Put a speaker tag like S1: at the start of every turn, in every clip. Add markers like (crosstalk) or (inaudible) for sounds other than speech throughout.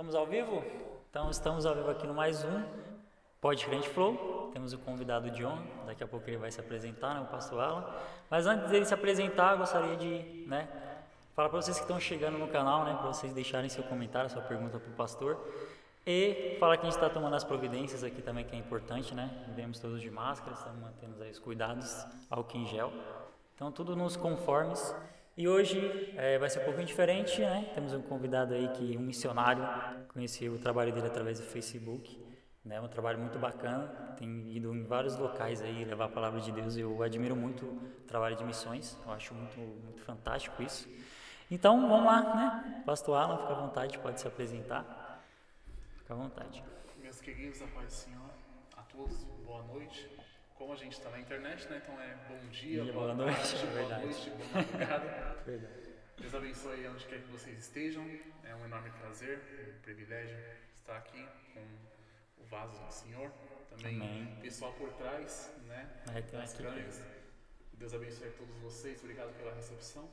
S1: Estamos ao vivo? Então estamos ao vivo aqui no mais um Pode Flow. Temos o convidado John, daqui a pouco ele vai se apresentar, né, o pastor Alan. Mas antes dele se apresentar, gostaria de, né, falar para vocês que estão chegando no canal, né, para vocês deixarem seu comentário, sua pergunta para o pastor. E falar que a gente está tomando as providências aqui também, que é importante, né? Vivemos todos de máscara, estamos mantendo aí os cuidados, álcool em gel. Então, tudo nos conformes. E hoje é, vai ser um pouquinho diferente, né? Temos um convidado aí que um missionário, conheci o trabalho dele através do Facebook, né? Um trabalho muito bacana, tem ido em vários locais aí levar a palavra de Deus. Eu admiro muito o trabalho de missões, eu acho muito, muito fantástico isso. Então, vamos lá, né? Pastor Alan, fica à vontade, pode se apresentar. Fica à vontade.
S2: Meus queridos, a paz do Senhor, a todos, boa noite. Como a gente está na internet, né? Então é bom dia,
S1: Dia,
S2: boa,
S1: boa noite,
S2: tarde, boa
S1: verdade.
S2: noite, boa madrugada. Deus abençoe onde quer que vocês estejam. É um enorme prazer, um privilégio estar aqui com o vaso do Senhor. Também
S1: Amém.
S2: o pessoal por trás, né?
S1: É,
S2: das câmeras. Deus abençoe a todos vocês. Obrigado pela recepção.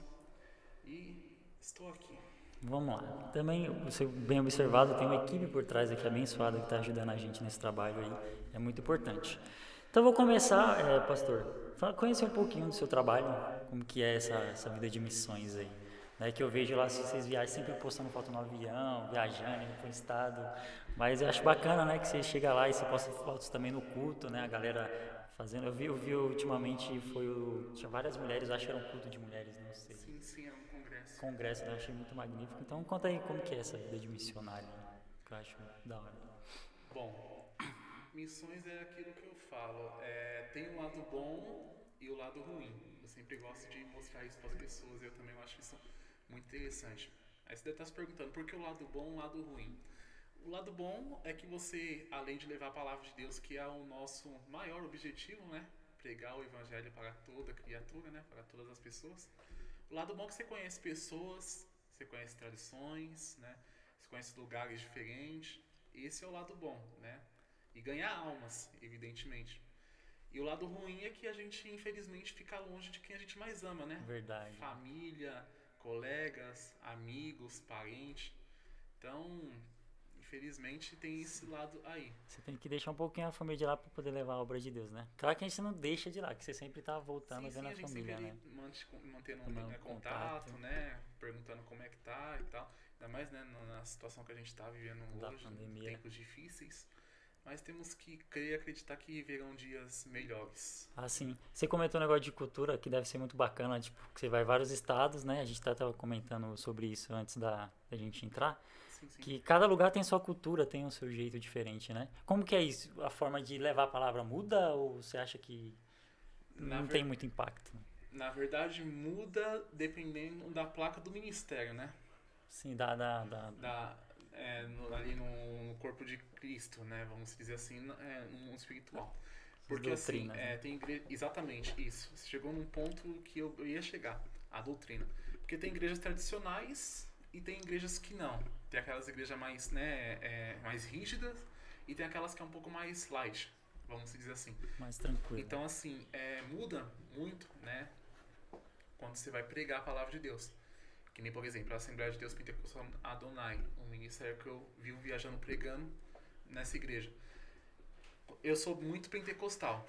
S2: E estou aqui.
S1: Vamos lá. Também, você bem observado, tem uma equipe por trás aqui abençoada que está ajudando a gente nesse trabalho aí. É muito importante. Então, vou começar, é, pastor, conhecer um pouquinho do seu trabalho, como que é essa, essa vida de missões aí. Né, que eu vejo lá, se vocês viajam, sempre postando foto no avião, viajando, indo para o estado. Mas eu acho bacana, né, que você chega lá e você posta fotos também no culto, né, a galera fazendo. Eu vi, eu vi ultimamente, foi o, tinha várias mulheres, acho que era um culto de mulheres, não sei
S2: Sim, sim, é um congresso.
S1: congresso, né? Eu achei muito magnífico. Então conta aí como que é essa vida de missionário, que eu acho da hora.
S2: Bom, (coughs) missões é aquilo que falo. É, tem o lado bom e o lado ruim. Eu sempre gosto de mostrar isso para as pessoas. Eu também acho isso muito interessante. Aí você deve estar se perguntando por que o lado bom e o lado ruim. O lado bom é que você, além de levar a palavra de Deus, que é o nosso maior objetivo, né? Pregar o evangelho para toda criatura, né? Para todas as pessoas. O lado bom é que você conhece pessoas, você conhece tradições, né? Você conhece lugares diferentes. Esse é o lado bom, né? E ganhar almas, evidentemente. E o lado ruim é que a gente, infelizmente, fica longe de quem a gente mais ama, né?
S1: Verdade.
S2: Família, colegas, amigos, parentes. Então, infelizmente, tem esse lado aí.
S1: Você tem que deixar um pouquinho a família de lá para poder levar a obra de Deus, né? Claro que a gente não deixa de lá, que você sempre tá voltando
S2: sim,
S1: vendo
S2: sim,
S1: a família, né?
S2: mantendo
S1: Tomando
S2: né,
S1: contato.
S2: contato, né? Perguntando como é que tá e tal. Ainda mais, né, na na situação que a gente tá vivendo
S1: Da
S2: hoje,
S1: pandemia.
S2: tempos difíceis. Mas temos que crer e acreditar que virão dias melhores.
S1: Assim, você comentou um negócio de cultura que deve ser muito bacana, tipo, que você vai em vários estados, né? A gente tá, tava comentando sobre isso antes da, da gente entrar.
S2: Sim, sim.
S1: Que cada lugar tem sua cultura, tem o seu jeito diferente, né? Como que é isso? A forma de levar a palavra muda ou você acha que
S2: Na
S1: não tem muito impacto?
S2: Na verdade, muda dependendo da placa do ministério, né?
S1: Sim, da, da, da,
S2: Da, é, no- ali no, no corpo de Cristo, né? Vamos dizer assim, no- é, no mundo espiritual. Porque assim,
S1: doutrinas,
S2: é,
S1: né?
S2: tem igreja. Exatamente, isso. Você chegou num ponto que eu, eu ia chegar, a doutrina. Porque tem igrejas tradicionais e tem igrejas que não. Tem aquelas igrejas mais, né, é, mais rígidas e tem aquelas que é um pouco mais light, vamos dizer assim.
S1: mais tranquilo.
S2: Então, assim, é, muda muito, né? Quando você vai pregar a palavra de Deus. Que nem, por exemplo, a Assembleia de Deus Pentecostal Adonai, um ministério que eu vivo viajando pregando nessa igreja. Eu sou muito pentecostal.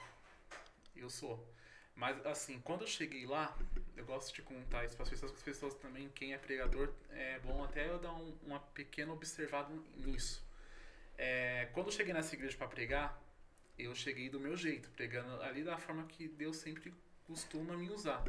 S2: Eu sou. Mas, assim, quando eu cheguei lá, eu gosto de contar isso para as pessoas, as pessoas também, quem é pregador, é bom até eu dar um, uma pequena observada nisso. É, quando eu cheguei nessa igreja para pregar, eu cheguei do meu jeito, pregando ali da forma que Deus sempre costuma me usar.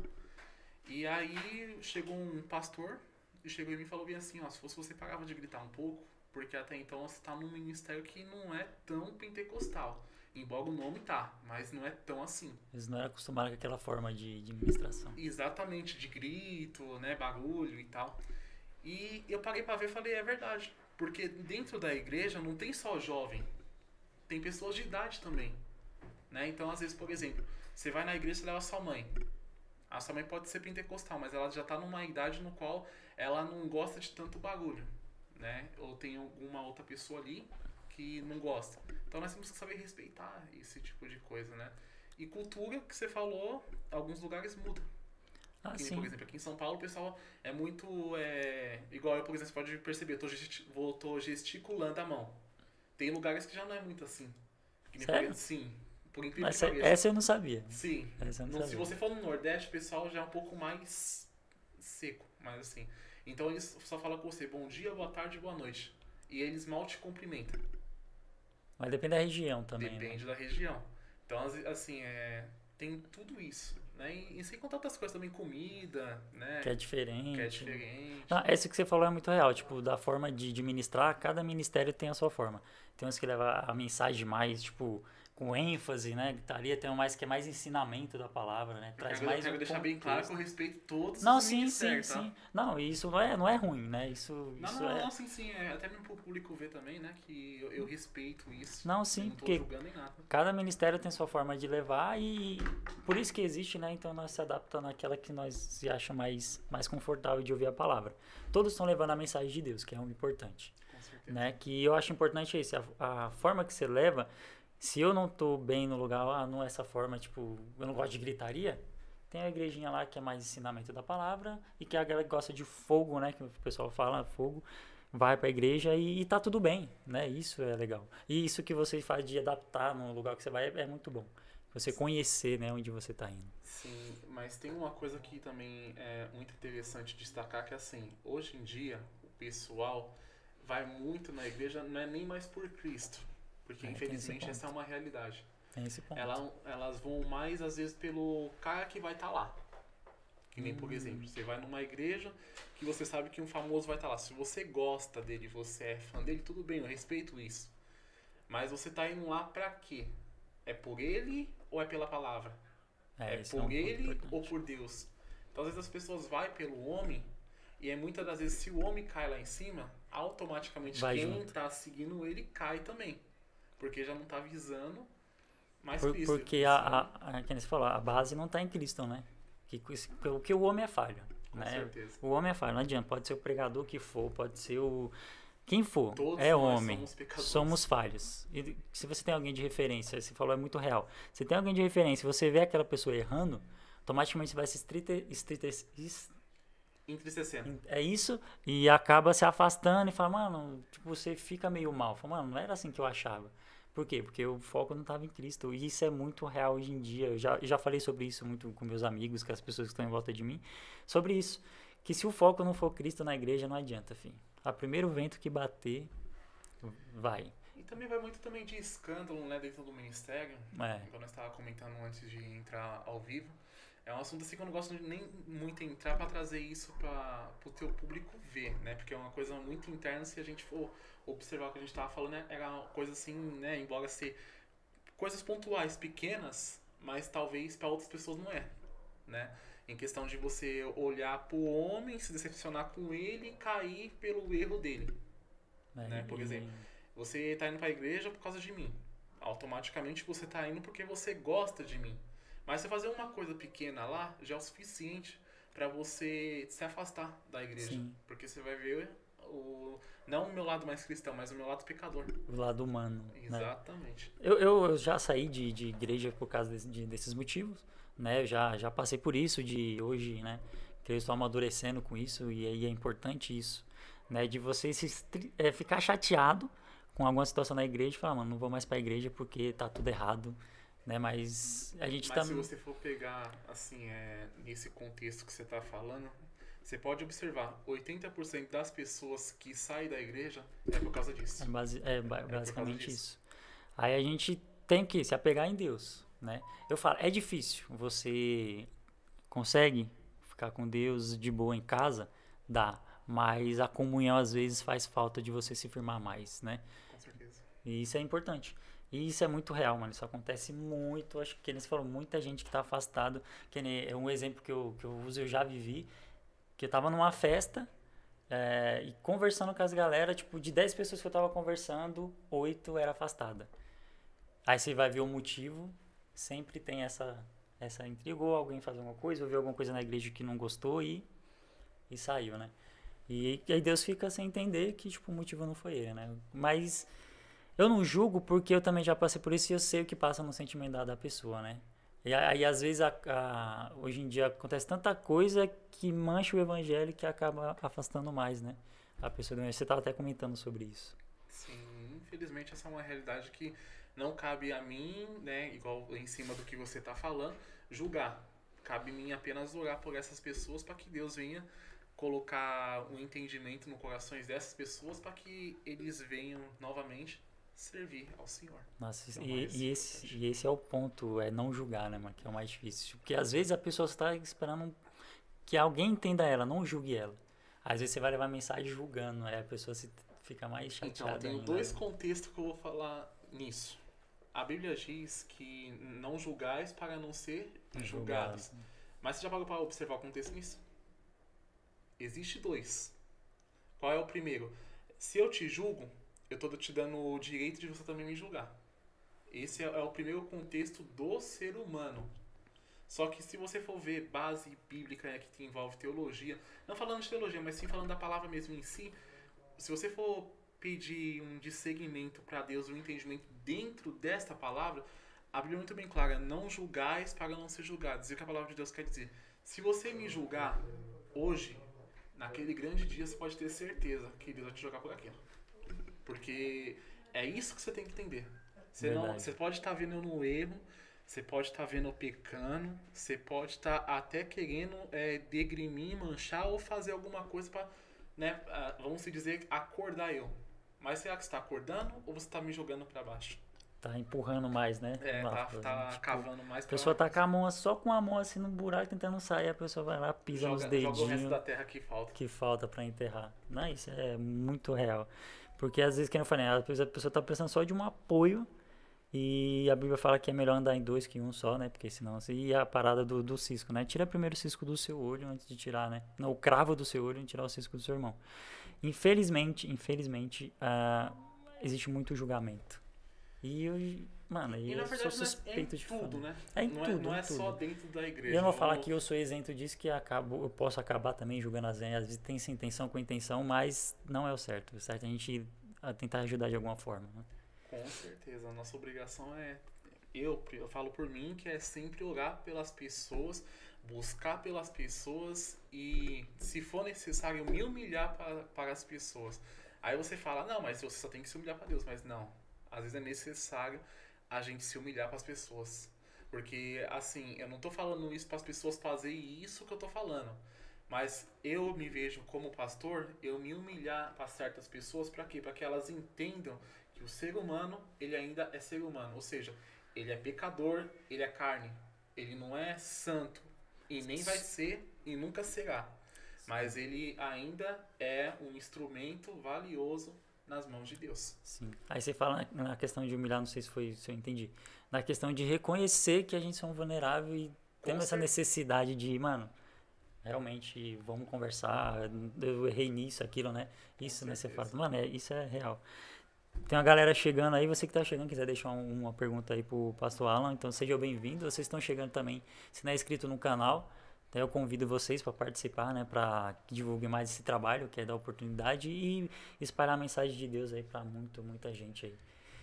S2: E aí chegou um pastor e chegou em mim e falou bem assim, ó, se fosse você pagava de gritar um pouco, porque até então você está num ministério que não é tão pentecostal. Embora o nome tá, mas não é tão assim.
S1: Eles não eram acostumados com aquela forma de, de ministração.
S2: Exatamente, de grito, né, barulho e tal. E eu parei pra ver e falei, é verdade. Porque dentro da igreja não tem só jovem, tem pessoas de idade também. Né? Então, às vezes, por exemplo, você vai na igreja e leva sua mãe. A sua mãe pode ser pentecostal, mas ela já tá numa idade no qual ela não gosta de tanto barulho. Né? Ou tem alguma outra pessoa ali que não gosta. Então nós temos que saber respeitar esse tipo de coisa, né? E cultura, que você falou, alguns lugares mudam.
S1: Ah,
S2: Que
S1: sim.
S2: por exemplo, aqui em São Paulo o pessoal é muito. É, igual eu, por exemplo, você pode perceber, eu tô, gesti- vou- tô gesticulando a mão. Tem lugares que já não é muito assim. Que
S1: Sério?
S2: exemplo, sim. Por incrível
S1: Mas
S2: que
S1: essa,
S2: pareça.
S1: essa eu não sabia.
S2: Sim.
S1: Essa eu não
S2: se
S1: sabia.
S2: você for no Nordeste, o pessoal já é um pouco mais seco, mais assim. Então eles só falam com você bom dia, boa tarde, boa noite. E eles mal te cumprimentam.
S1: Mas depende da região também. né?
S2: Depende da região. Então, as- assim, é, tem tudo isso. Né? E, e sem contar outras coisas também, comida, né?
S1: Que é diferente.
S2: Que é diferente.
S1: Não, que você falou é muito real, tipo, da forma de, de ministrar, cada ministério tem a sua forma. Tem uns que levam a mensagem mais, tipo, com ênfase, né? Gritaria, tem um mais que é mais ensinamento da palavra, né?
S2: Porque
S1: Traz
S2: eu
S1: mais
S2: quero
S1: um
S2: deixar bem claro que
S1: contexto.
S2: eu respeito todos
S1: Não,
S2: os
S1: sim, sim,
S2: ministérios, tá?
S1: sim. Não, e isso não é, não é ruim, né? Isso,
S2: Não,
S1: isso
S2: não,
S1: é...
S2: não, sim, sim. É, até mesmo pro público ver também, né? Que eu, eu respeito isso.
S1: Não,
S2: eu
S1: sim,
S2: não
S1: porque
S2: julgando em nada.
S1: cada ministério tem sua forma de levar e por isso que existe, né? Então nós se adaptamos naquela que nós se acha mais, mais confortável de ouvir a palavra. Todos estão levando a mensagem de Deus, que é o importante.
S2: Com certeza.
S1: né? Que eu acho importante é isso, a, a forma que você leva, se eu não tô bem no lugar, ah, não é essa forma, tipo, eu não gosto de gritaria, tem a igrejinha lá que é mais ensinamento da palavra e que é a galera que gosta de fogo, né, que o pessoal fala, fogo, vai pra igreja e, e tá tudo bem, né? Isso é legal. E isso que você faz de adaptar no lugar que você vai é, é muito bom. Você conhecer, né, onde você tá indo.
S2: Sim, mas tem uma coisa que também é muito interessante destacar que assim, hoje em dia o pessoal vai muito na igreja não é nem mais por Cristo, porque
S1: É,
S2: infelizmente essa é uma realidade.
S1: Tem esse ponto.
S2: Ela, elas vão mais às vezes pelo cara que vai estar lá. Que nem, por
S1: Hum.
S2: exemplo, você vai numa igreja que você sabe que um famoso vai estar lá. Se você gosta dele, você é fã dele, tudo bem, eu respeito isso. Mas você tá indo lá pra quê? É por ele ou é pela palavra? É,
S1: esse
S2: por
S1: um ponto
S2: ele ou por Deus? Então, às vezes as pessoas vai pelo homem e é muitas das vezes se o homem cai lá em cima, automaticamente
S1: Vai
S2: quem
S1: junto.
S2: tá seguindo ele cai também. Porque já não tá visando mais
S1: Por-
S2: Cristo.
S1: porque a, a, a, que falou, a base não está em Cristo, né? Que, que, que o homem é falho.
S2: Com
S1: né?
S2: certeza.
S1: O homem é falho, não adianta. Pode ser o pregador que for, pode ser o. Quem for,
S2: Todos
S1: é homem.
S2: somos pecadores.
S1: Somos falhos. E se você tem alguém de referência, você falou é muito real. Se tem alguém de referência, você vê aquela pessoa errando, automaticamente você vai se estrite, estrite, es-
S2: Entristecendo.
S1: é isso e acaba se afastando e fala, mano, tipo, você fica meio mal. Fala, mano, não era assim que eu achava. Por quê? Porque o foco não estava em Cristo. E isso é muito real hoje em dia. Eu já, já falei sobre isso muito com meus amigos, com as pessoas que estão em volta de mim, sobre isso. Que se o foco não for Cristo na igreja, não adianta, filho. A primeiro vento que bater, vai.
S2: E também vai muito também de escândalo, né, dentro do ministério.
S1: É.
S2: Igual nós estávamos comentando antes de entrar ao vivo. É um assunto assim que eu não gosto nem muito entrar para trazer isso para o teu público ver, né? Porque é uma coisa muito interna, se a gente for observar o que a gente estava falando, né? era uma coisa assim, né, embora ser coisas pontuais, pequenas, mas talvez para outras pessoas não é, né? Em questão de você olhar pro homem, se decepcionar com ele e cair pelo erro dele.
S1: É,
S2: Né, por exemplo. Você tá indo pra igreja por causa de mim. Automaticamente você tá indo porque você gosta de mim. Mas você fazer uma coisa pequena lá já é o suficiente para você se afastar da igreja.
S1: Sim.
S2: Porque você vai ver o não o meu lado mais cristão, mas o meu lado pecador.
S1: o lado humano. Né?
S2: Exatamente.
S1: Eu, eu, eu já saí de, de igreja por causa desse- de- desses motivos, né? Eu já, já passei por isso, de hoje, né? Que eu estou amadurecendo com isso e aí é importante isso, né? De você se é, ficar chateado com alguma situação na igreja e falar, mano, não vou mais pra igreja porque tá tudo errado, né? Mas a gente
S2: Mas
S1: tá...
S2: se você for pegar, assim, é, nesse contexto que você tá falando, você pode observar, 80% das pessoas que saem da igreja é por causa disso.
S1: É, basi- é
S2: causa
S1: basicamente
S2: disso.
S1: isso. Aí a gente tem que se apegar em Deus, né? Eu falo, é difícil. Você consegue ficar com Deus de boa em casa? Dá. Mas a comunhão às vezes faz falta de você se firmar mais, né?
S2: Com certeza.
S1: E isso é importante. E isso é muito real, mano. Isso acontece muito. Acho que eles falam, muita gente que tá afastado. Que é um exemplo que eu, que eu uso, eu já vivi. Que eu tava numa festa é, e conversando com as galera, tipo, de 10 pessoas que eu tava conversando, 8 era afastada. Aí você vai ver o motivo, sempre tem essa, essa intriga, ou alguém faz alguma coisa, ou viu alguma coisa na igreja que não gostou e, e saiu, né? E, e aí Deus fica sem entender que, tipo, o motivo não foi ele, né? Mas eu não julgo porque eu também já passei por isso e eu sei o que passa no sentimento da, da pessoa, né? E aí, às vezes, a, a, hoje em dia acontece tanta coisa que mancha o evangelho que acaba afastando mais, né? A pessoa do Você estava até comentando sobre isso.
S2: Sim, infelizmente essa é uma realidade que não cabe a mim, né, igual em cima do que você está falando, julgar. Cabe a mim apenas orar por essas pessoas para que Deus venha colocar um entendimento no corações dessas pessoas para que eles venham novamente servir ao Senhor.
S1: Nossa, é e, e, esse, e esse é o ponto, é não julgar, né, mano, que é o mais difícil. Porque às vezes a pessoa está esperando que alguém entenda ela, não julgue ela. Às vezes você vai levar mensagem julgando, aí a pessoa se fica mais chateada.
S2: Então, eu tenho
S1: ainda.
S2: dois contextos que eu vou falar nisso. A Bíblia diz que não julgais para não ser julgados. Mas você já parou para observar o contexto nisso? Existe dois. Qual é o primeiro? Se eu te julgo, eu estou te dando o direito de você também me julgar. Esse é, é o primeiro contexto do ser humano. Só que se você for ver base bíblica né, que envolve teologia, não falando de teologia, mas sim falando da palavra mesmo em si, se você for pedir um discernimento para Deus, um entendimento dentro desta palavra, a Bíblia é muito bem clara, não julgais para não ser julgados. E o que a palavra de Deus quer dizer? Se você me julgar hoje, naquele grande dia, você pode ter certeza que Deus vai te jogar por aquilo. Porque é isso que você tem que entender. Você, não, você pode estar vendo no erro, você pode estar vendo eu pecando, você pode estar até querendo é, degrimir, manchar ou fazer alguma coisa para, né, vamos se dizer, acordar eu. Mas será que você está acordando ou você está me jogando para baixo?
S1: Tá empurrando mais, né?
S2: É, tá, tá tipo, cavando mais.
S1: A pessoa tá com a mão só com a mão assim no buraco tentando sair, a pessoa vai lá, pisa joga, nos dedinhos. Joga o
S2: resto da terra que falta.
S1: Que falta para enterrar. Não, isso é muito real. Porque às vezes, que eu falei, a pessoa tá precisando só de um apoio e a Bíblia fala que é melhor andar em dois que em um só, né? Porque senão. Assim, e a parada do, do cisco, né? Tira primeiro o cisco do seu olho antes de tirar, né? Não, o cravo do seu olho antes de tirar o cisco do seu irmão. Infelizmente, infelizmente, uh, existe muito julgamento. E eu, mano, e eu sou é suspeito é de
S2: tudo,
S1: falar.
S2: né?
S1: É em
S2: não
S1: tudo,
S2: é, não é
S1: tudo.
S2: só dentro da igreja.
S1: E eu não vou falar que eu sou isento disso, que acabo, eu posso acabar também julgando as às vezes tem essa intenção com intenção, mas não é o certo. O certo é a gente tentar ajudar de alguma forma. Né?
S2: Com certeza. A nossa obrigação é eu, eu falo por mim que é sempre orar pelas pessoas, buscar pelas pessoas e, se for necessário, me humilhar para, para as pessoas. Aí você fala, não, mas você só tem que se humilhar para Deus. Mas não, às vezes é necessário a gente se humilhar para as pessoas. Porque, assim, eu não estou falando isso para as pessoas fazerem isso que eu estou falando. Mas eu me vejo como pastor, eu me humilhar para certas pessoas, para quê? Para que elas entendam que o ser humano, ele ainda é ser humano. Ou seja, ele é pecador, ele é carne. Ele não é santo. E nem vai ser e nunca será. Mas ele ainda é um instrumento valioso nas mãos de Deus.
S1: Sim. Aí você fala na questão de humilhar, não sei se foi se eu entendi. Na questão de reconhecer que a gente é um vulnerável e temos essa necessidade de, mano, realmente vamos conversar. Eu errei nisso, aquilo, né? Isso, né? Você fala, mano, é, isso é real. Tem uma galera chegando aí, você que está chegando, quiser deixar uma pergunta aí pro pastor Alan, então seja bem-vindo. Vocês estão chegando também, se não é inscrito no canal, então eu convido vocês para participar, né, para que divulgue mais esse trabalho, que é da oportunidade e espalhar a mensagem de Deus aí para muito, muita gente aí.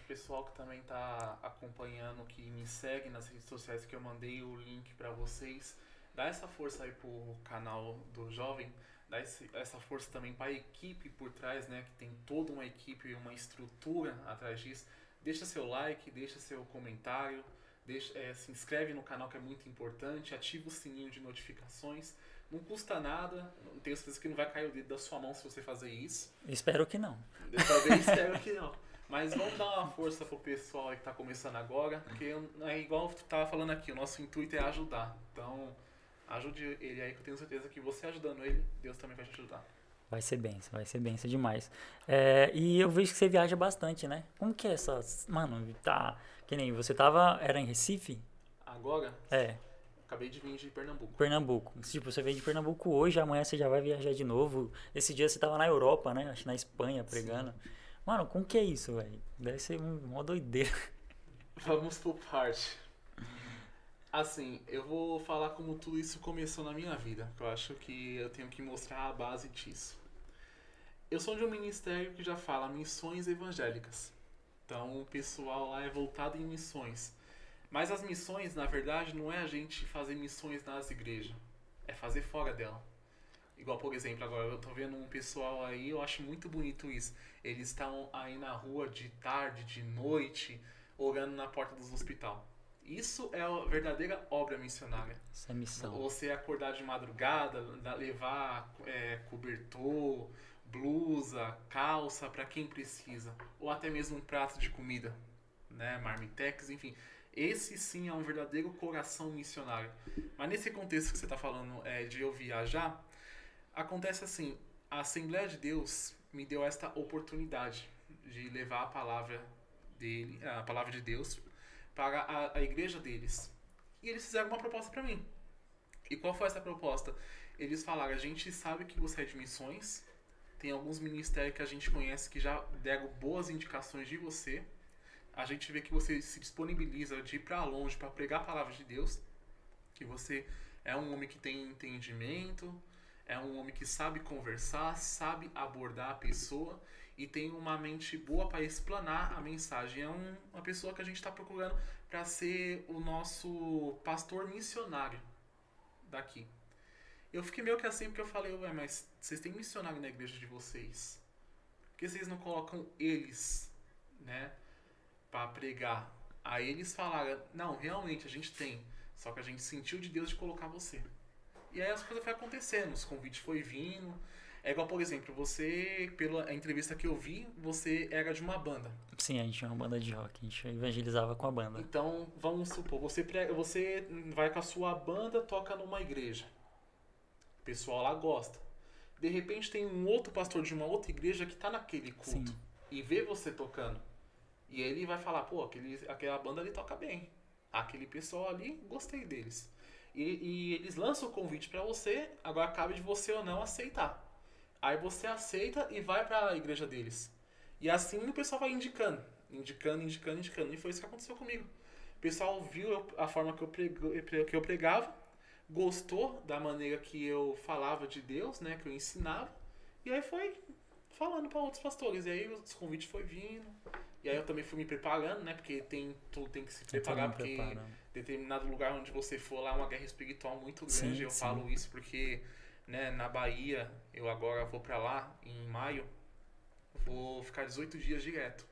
S2: Pessoal que também está acompanhando, que me segue nas redes sociais que eu mandei o link para vocês, dá essa força aí pro canal do jovem dar esse, essa força também para a equipe por trás, né? Que tem toda uma equipe, uma estrutura atrás disso. Deixa seu like, deixa seu comentário, deixa, é, se inscreve no canal que é muito importante, ativa o sininho de notificações. Não custa nada, tenho certeza que não vai cair o dedo da sua mão se você fazer isso.
S1: Espero que não.
S2: Talvez (laughs) espero que não. Mas vamos dar uma força pro pessoal que está começando agora, porque é igual tu tava falando aqui, o nosso intuito é ajudar. Então, ajude ele aí, que eu tenho certeza que você ajudando ele, Deus também vai te ajudar.
S1: Vai ser benção, vai ser benção demais. É, e eu vejo que você viaja bastante, né? Como que é essa. Mano, tá. Que nem você tava. Era em Recife?
S2: Agora?
S1: É.
S2: Acabei de vir de Pernambuco.
S1: Pernambuco. Tipo, você veio de Pernambuco hoje, amanhã você já vai viajar de novo. Esse dia você tava na Europa, né? Acho na Espanha pregando. Sim. Mano, como que é isso, velho? Deve ser uma doideira. (laughs)
S2: Vamos por parte. Assim, eu vou falar como tudo isso começou na minha vida. Eu acho que eu tenho que mostrar a base disso. Eu sou de um ministério que já fala missões evangélicas. Então, o pessoal lá é voltado em missões. Mas as missões, na verdade, não é a gente fazer missões nas igrejas. É fazer fora dela. Igual, por exemplo, agora eu tô vendo um pessoal aí, eu acho muito bonito isso. Eles estão aí na rua de tarde, de noite, orando na porta dos hospital. Isso é a verdadeira obra missionária.
S1: Isso é missão.
S2: Você acordar de madrugada, levar é, cobertor, blusa, calça para quem precisa, ou até mesmo um prato de comida, né, marmitex, enfim. Esse sim é um verdadeiro coração missionário. Mas nesse contexto que você está falando é, de eu viajar, acontece assim: a Assembleia de Deus me deu esta oportunidade de levar a palavra dele, a palavra de Deus para a, a igreja deles. E eles fizeram uma proposta para mim. E qual foi essa proposta? Eles falaram: a gente sabe que você é de missões, tem alguns ministérios que a gente conhece que já deram boas indicações de você. A gente vê que você se disponibiliza de ir para longe para pregar a palavra de Deus, que você é um homem que tem entendimento, é um homem que sabe conversar, sabe abordar a pessoa e tem uma mente boa para explanar a mensagem. É um, uma pessoa que a gente está procurando para ser o nosso pastor missionário daqui. Eu fiquei meio que assim porque eu falei, ué, mas vocês têm missionário na igreja de vocês. Por que vocês não colocam eles, né, para pregar? Aí eles falaram, não, realmente a gente tem, só que a gente sentiu de Deus de colocar você. E aí as coisas foram acontecendo, os convites foi vindo, é igual, por exemplo, você, pela entrevista que eu vi, você era de uma banda.
S1: Sim, a gente tinha uma banda de rock, a gente evangelizava com a banda.
S2: Então, vamos supor, você, você vai com a sua banda, toca numa igreja. O pessoal lá gosta. De repente tem um outro pastor de uma outra igreja que está naquele culto Sim. e vê você tocando. E ele vai falar, pô, aquele, aquela banda ali toca bem. Aquele pessoal ali, gostei deles. E, e eles lançam o convite para você, agora cabe de você ou não aceitar. Aí você aceita e vai para a igreja deles. E assim o pessoal vai indicando, indicando, indicando, indicando. E foi isso que aconteceu comigo. O pessoal viu a forma que eu, prego, que eu pregava, gostou da maneira que eu falava de Deus, né, que eu ensinava, e aí foi falando para outros pastores. E aí os convites foi vindo. E aí eu também fui me preparando, né, porque tem tudo tem que se preparar porque determinado lugar onde você for lá é uma guerra espiritual muito grande. Sim, eu sim. falo isso porque né, na Bahia, eu agora vou para lá em maio, vou ficar 18 dias direto.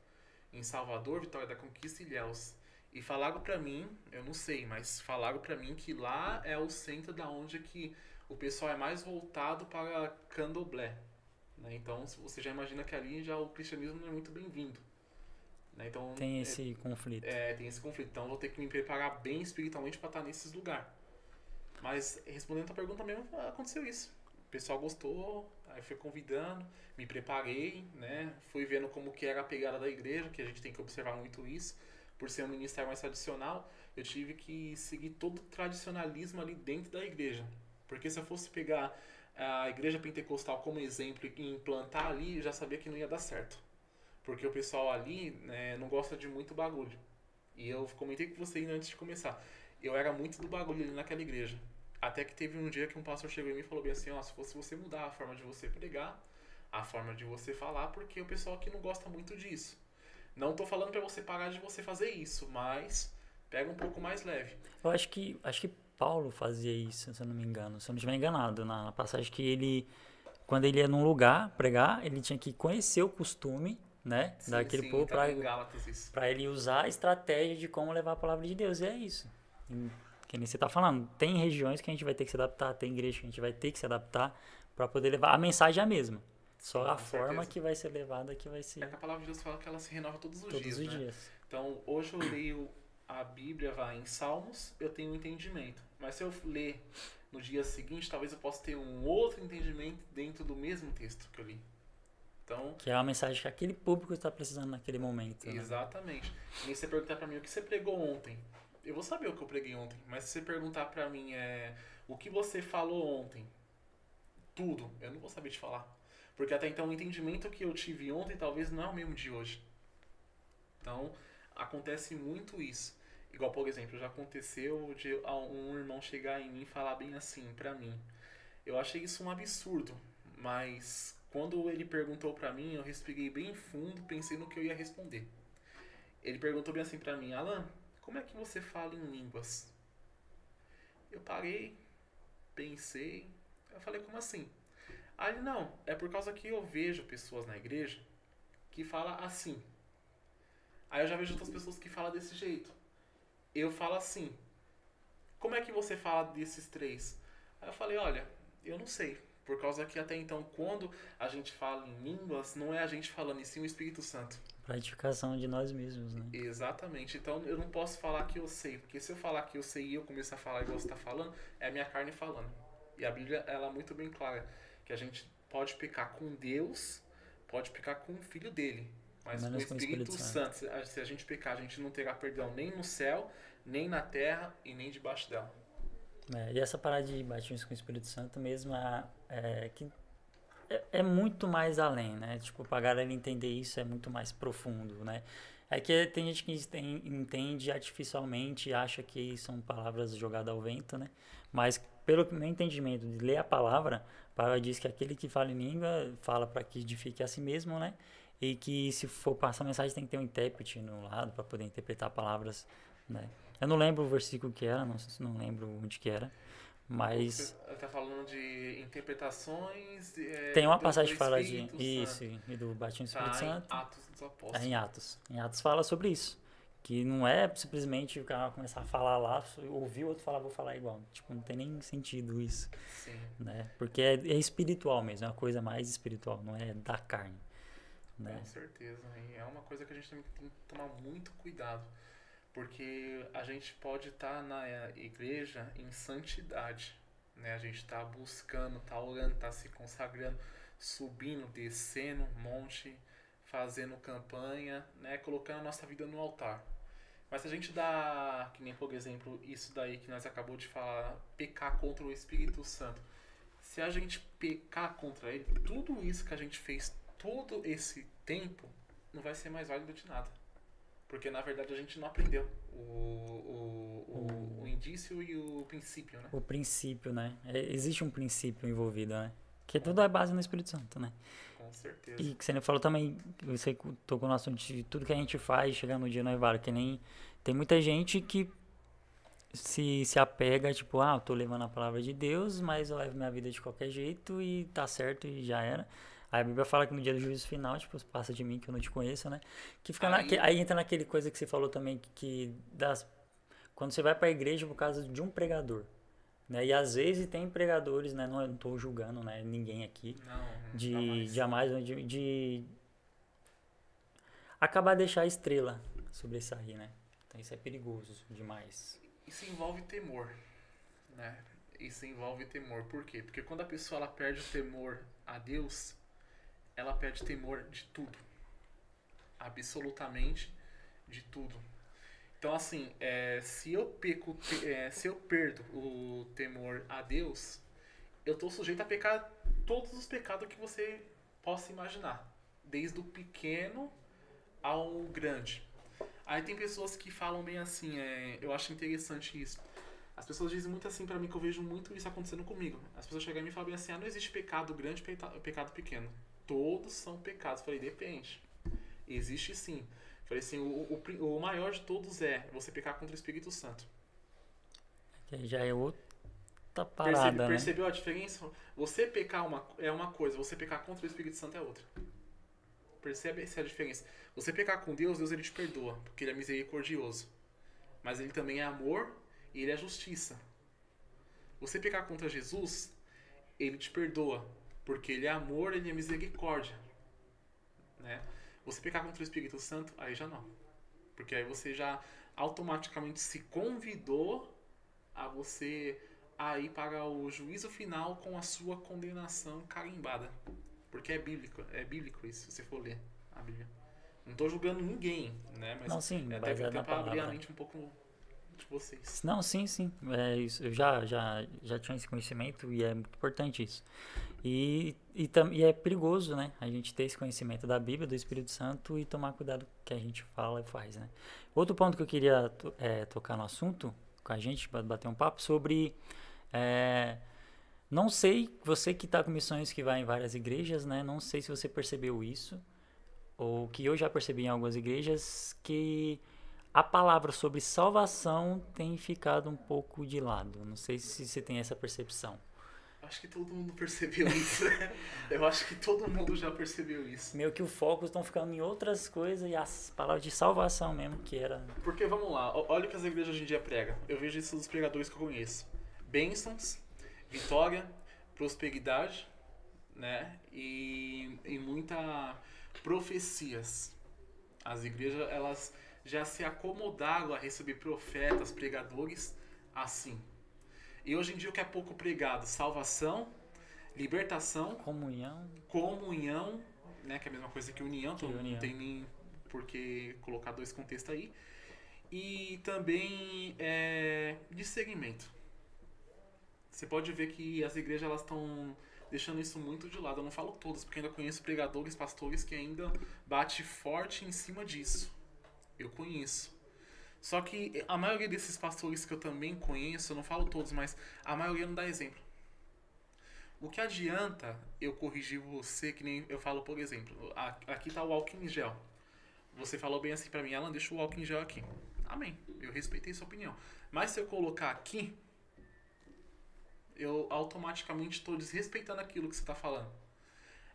S2: Em Salvador, Vitória da Conquista e Ilhéus. E falaram para mim, eu não sei, mas falaram para mim que lá é o centro da onde que o pessoal é mais voltado para candomblé. Né? Então você já imagina que ali já o cristianismo não é muito bem-vindo. Né? Então,
S1: tem esse é, conflito.
S2: É, tem esse conflito. Então vou ter que me preparar bem espiritualmente para estar nesses lugares. Mas respondendo a tua pergunta mesmo, aconteceu isso. Pessoal gostou, aí foi convidando, me preparei, né? Fui vendo como que era a pegada da igreja, que a gente tem que observar muito isso. Por ser um ministério mais tradicional, eu tive que seguir todo o tradicionalismo ali dentro da igreja. Porque se eu fosse pegar a igreja pentecostal como exemplo e implantar ali, eu já sabia que não ia dar certo. Porque o pessoal ali né, não gosta de muito bagulho. E eu comentei com você antes de começar. Eu era muito do bagulho ali naquela igreja. Até que teve um dia que um pastor chegou em mim e falou bem assim, ó, se fosse você mudar a forma de você pregar, a forma de você falar, porque o pessoal aqui não gosta muito disso. Não tô falando para você parar de você fazer isso, mas pega um pouco mais leve.
S1: Eu acho que acho que Paulo fazia isso, se eu não me engano, se eu não estiver enganado, na, passagem que ele quando ele ia num lugar pregar, ele tinha que conhecer o costume, né, sim, daquele sim, povo para ele usar a estratégia de como levar a palavra de Deus, e é isso. Que nem você está falando, tem regiões que a gente vai ter que se adaptar, tem igrejas que a gente vai ter que se adaptar para poder levar. A mensagem é a mesma. Só a forma certeza. que vai ser levada que vai ser.
S2: É que a palavra de Deus fala que ela se renova todos os
S1: todos
S2: dias.
S1: Todos os
S2: né?
S1: dias.
S2: Então, hoje eu leio a Bíblia vai em Salmos, eu tenho um entendimento. Mas se eu ler no dia seguinte, talvez eu possa ter um outro entendimento dentro do mesmo texto que eu li. Então,
S1: que é a mensagem que aquele público está precisando naquele momento.
S2: Né? Exatamente. Né? E você perguntar para mim o que você pregou ontem eu vou saber o que eu preguei ontem, mas se você perguntar pra mim é, o que você falou ontem, tudo, eu não vou saber te falar. Porque até então o entendimento que eu tive ontem talvez não é o mesmo de hoje. Então, acontece muito isso. Igual, por exemplo, já aconteceu de um irmão chegar em mim e falar bem assim pra mim. Eu achei isso um absurdo, mas quando ele perguntou pra mim, eu respirei bem fundo, pensei no que eu ia responder. Ele perguntou bem assim pra mim, Alan, como é que você fala em línguas? Eu parei, pensei, eu falei, como assim? Aí não, é por causa que eu vejo pessoas na igreja que falam assim. Aí eu já vejo outras pessoas que falam desse jeito. Eu falo assim. Como é que você fala desses três? Aí eu falei, olha, eu não sei. Por causa que até então, quando a gente fala em línguas, não é a gente falando, em sim o Espírito Santo.
S1: Praticação de nós mesmos, né?
S2: Exatamente. Então eu não posso falar que eu sei, porque se eu falar que eu sei e eu começar a falar igual você está falando, é a minha carne falando. E a Bíblia ela é muito bem clara que a gente pode pecar com Deus, pode pecar com o Filho dele, mas com o Espírito, Espírito Santo. Santo, se a gente pecar, a gente não terá perdão nem no céu, nem na terra e nem debaixo dela.
S1: É, e essa parada de batismo com o Espírito Santo mesmo é, é que é, é, muito mais além, né? Tipo, pra galera entender isso é muito mais profundo, né? É que tem gente que entende artificialmente e acha que são palavras jogadas ao vento, né? Mas pelo meu entendimento de ler a palavra, palavra diz que aquele que fala em língua fala para que edifique a si mesmo, né? E que se for passar mensagem tem que ter um intérprete no lado para poder interpretar palavras, né? Eu não lembro o versículo que era, não, não lembro onde que era. Mas. Você
S2: está falando de interpretações.
S1: É, Tem uma passagem que fala de. Isso, e do batismo do tá Espírito
S2: Santo. Em Atos dos Apóstolos.
S1: É em Atos. Em Atos fala sobre isso. Que não é simplesmente o cara começar a falar lá, ouvir o outro falar, vou falar igual. Tipo, não tem nem sentido isso. Sim. Né? Porque é, é espiritual mesmo, é uma coisa mais espiritual, não é da carne. Né?
S2: Com certeza. É uma coisa que a gente tem que tomar muito cuidado porque a gente pode estar tá na igreja em santidade, né? A gente está buscando, está orando, está se consagrando, subindo, descendo monte, fazendo campanha, né? Colocando a nossa vida no altar. Mas se a gente dá, que nem por exemplo, isso daí que nós acabou de falar, pecar contra o Espírito Santo. Se a gente pecar contra ele, tudo isso que a gente fez todo esse tempo não vai ser mais válido de nada. Porque na verdade a gente não aprendeu o, o, o, o indício e o princípio, né?
S1: O princípio, né? É, existe um princípio envolvido, né? Que tudo é base no Espírito Santo, né?
S2: Com certeza.
S1: E que você falou também, você tocou no assunto de tudo que a gente faz chegar no dia noivado, que nem tem muita gente que se, se apega, tipo, ah, eu tô levando a palavra de Deus, mas eu levo minha vida de qualquer jeito e tá certo e já era. A Bíblia fala que no dia do juízo final, tipo, passa de mim que eu não te conheço, né? Que fica aí, na, que, aí entra naquele coisa que você falou também, que, que das, quando você vai para a igreja por causa de um pregador, né? E às vezes tem pregadores, né? Não estou julgando, né? Ninguém aqui.
S2: Não,
S1: de jamais, jamais de, de acabar deixar a estrela sobressair, né? Então isso é perigoso demais.
S2: Isso envolve temor, né? Isso envolve temor. Por quê? Porque quando a pessoa ela perde o temor a Deus, ela perde temor de tudo. Absolutamente de tudo. Então, assim, é, se eu peco, é, se eu perdo o temor a Deus, eu estou sujeito a pecar todos os pecados que você possa imaginar, desde o pequeno ao grande. Aí tem pessoas que falam bem assim, é, eu acho interessante isso. As pessoas dizem muito assim para mim que eu vejo muito isso acontecendo comigo. As pessoas chegam e me falam bem assim: ah, não existe pecado grande pecado pequeno todos são pecados. Falei, depende. Existe sim. Falei assim, o, o, o maior de todos é você pecar contra o Espírito Santo.
S1: Já é outra parada, Percebe, né?
S2: Percebeu a diferença? Você pecar uma, é uma coisa, você pecar contra o Espírito Santo é outra. Percebe essa diferença? Você pecar com Deus, Deus ele te perdoa, porque ele é misericordioso. Mas ele também é amor e ele é justiça. Você pecar contra Jesus, ele te perdoa, porque ele é amor, ele é misericórdia. Né? Você pecar contra o Espírito Santo, aí já não. Porque aí você já automaticamente se convidou a você aí para o juízo final com a sua condenação carimbada. Porque é bíblico, é bíblico isso, se você for ler a Bíblia. Não estou julgando ninguém, né? Mas
S1: não, sim,
S2: é até para abrir a mente um pouco de vocês.
S1: Não, sim, sim. É, isso, eu já, já, já tinha esse conhecimento e é muito importante isso. E, e, e é perigoso, né? A gente ter esse conhecimento da Bíblia, do Espírito Santo e tomar cuidado com o que a gente fala e faz, né? Outro ponto que eu queria é, tocar no assunto com a gente, bater um papo sobre... É, não sei, você que está com missões que vai em várias igrejas, né? Não sei se você percebeu isso, ou que eu já percebi em algumas igrejas, que a palavra sobre salvação tem ficado um pouco de lado. Não sei se você tem essa percepção.
S2: Acho que todo mundo percebeu isso. né? (laughs) Eu acho que todo mundo já percebeu isso.
S1: Meio que o foco estão ficando em outras coisas e as palavras de salvação mesmo, que era.
S2: Porque vamos lá, olha o que as igrejas hoje em dia pregam. Eu vejo isso dos pregadores que eu conheço: bênçãos, vitória, prosperidade, né? E, e muita profecias. As igrejas elas já se acomodaram a receber profetas, pregadores assim. E hoje em dia o que é pouco pregado? Salvação, libertação,
S1: Comunhão.
S2: comunhão, né, que é a mesma coisa que união,
S1: Que
S2: então não
S1: união.
S2: tem nem por que colocar dois contextos aí. E também é, discernimento. Você pode ver que as igrejas elas estão deixando isso muito de lado. Eu não falo todas, porque ainda conheço pregadores, pastores que ainda bate forte em cima disso. Eu conheço. Só que a maioria desses pastores que eu também conheço, eu não falo todos, mas a maioria não dá exemplo. O que adianta eu corrigir você, que nem eu falo, por exemplo, aqui tá o em gel. Você falou bem assim pra mim, Alan, deixa o em gel aqui. Amém. Eu respeitei sua opinião. Mas se eu colocar aqui, eu automaticamente estou desrespeitando aquilo que você está falando.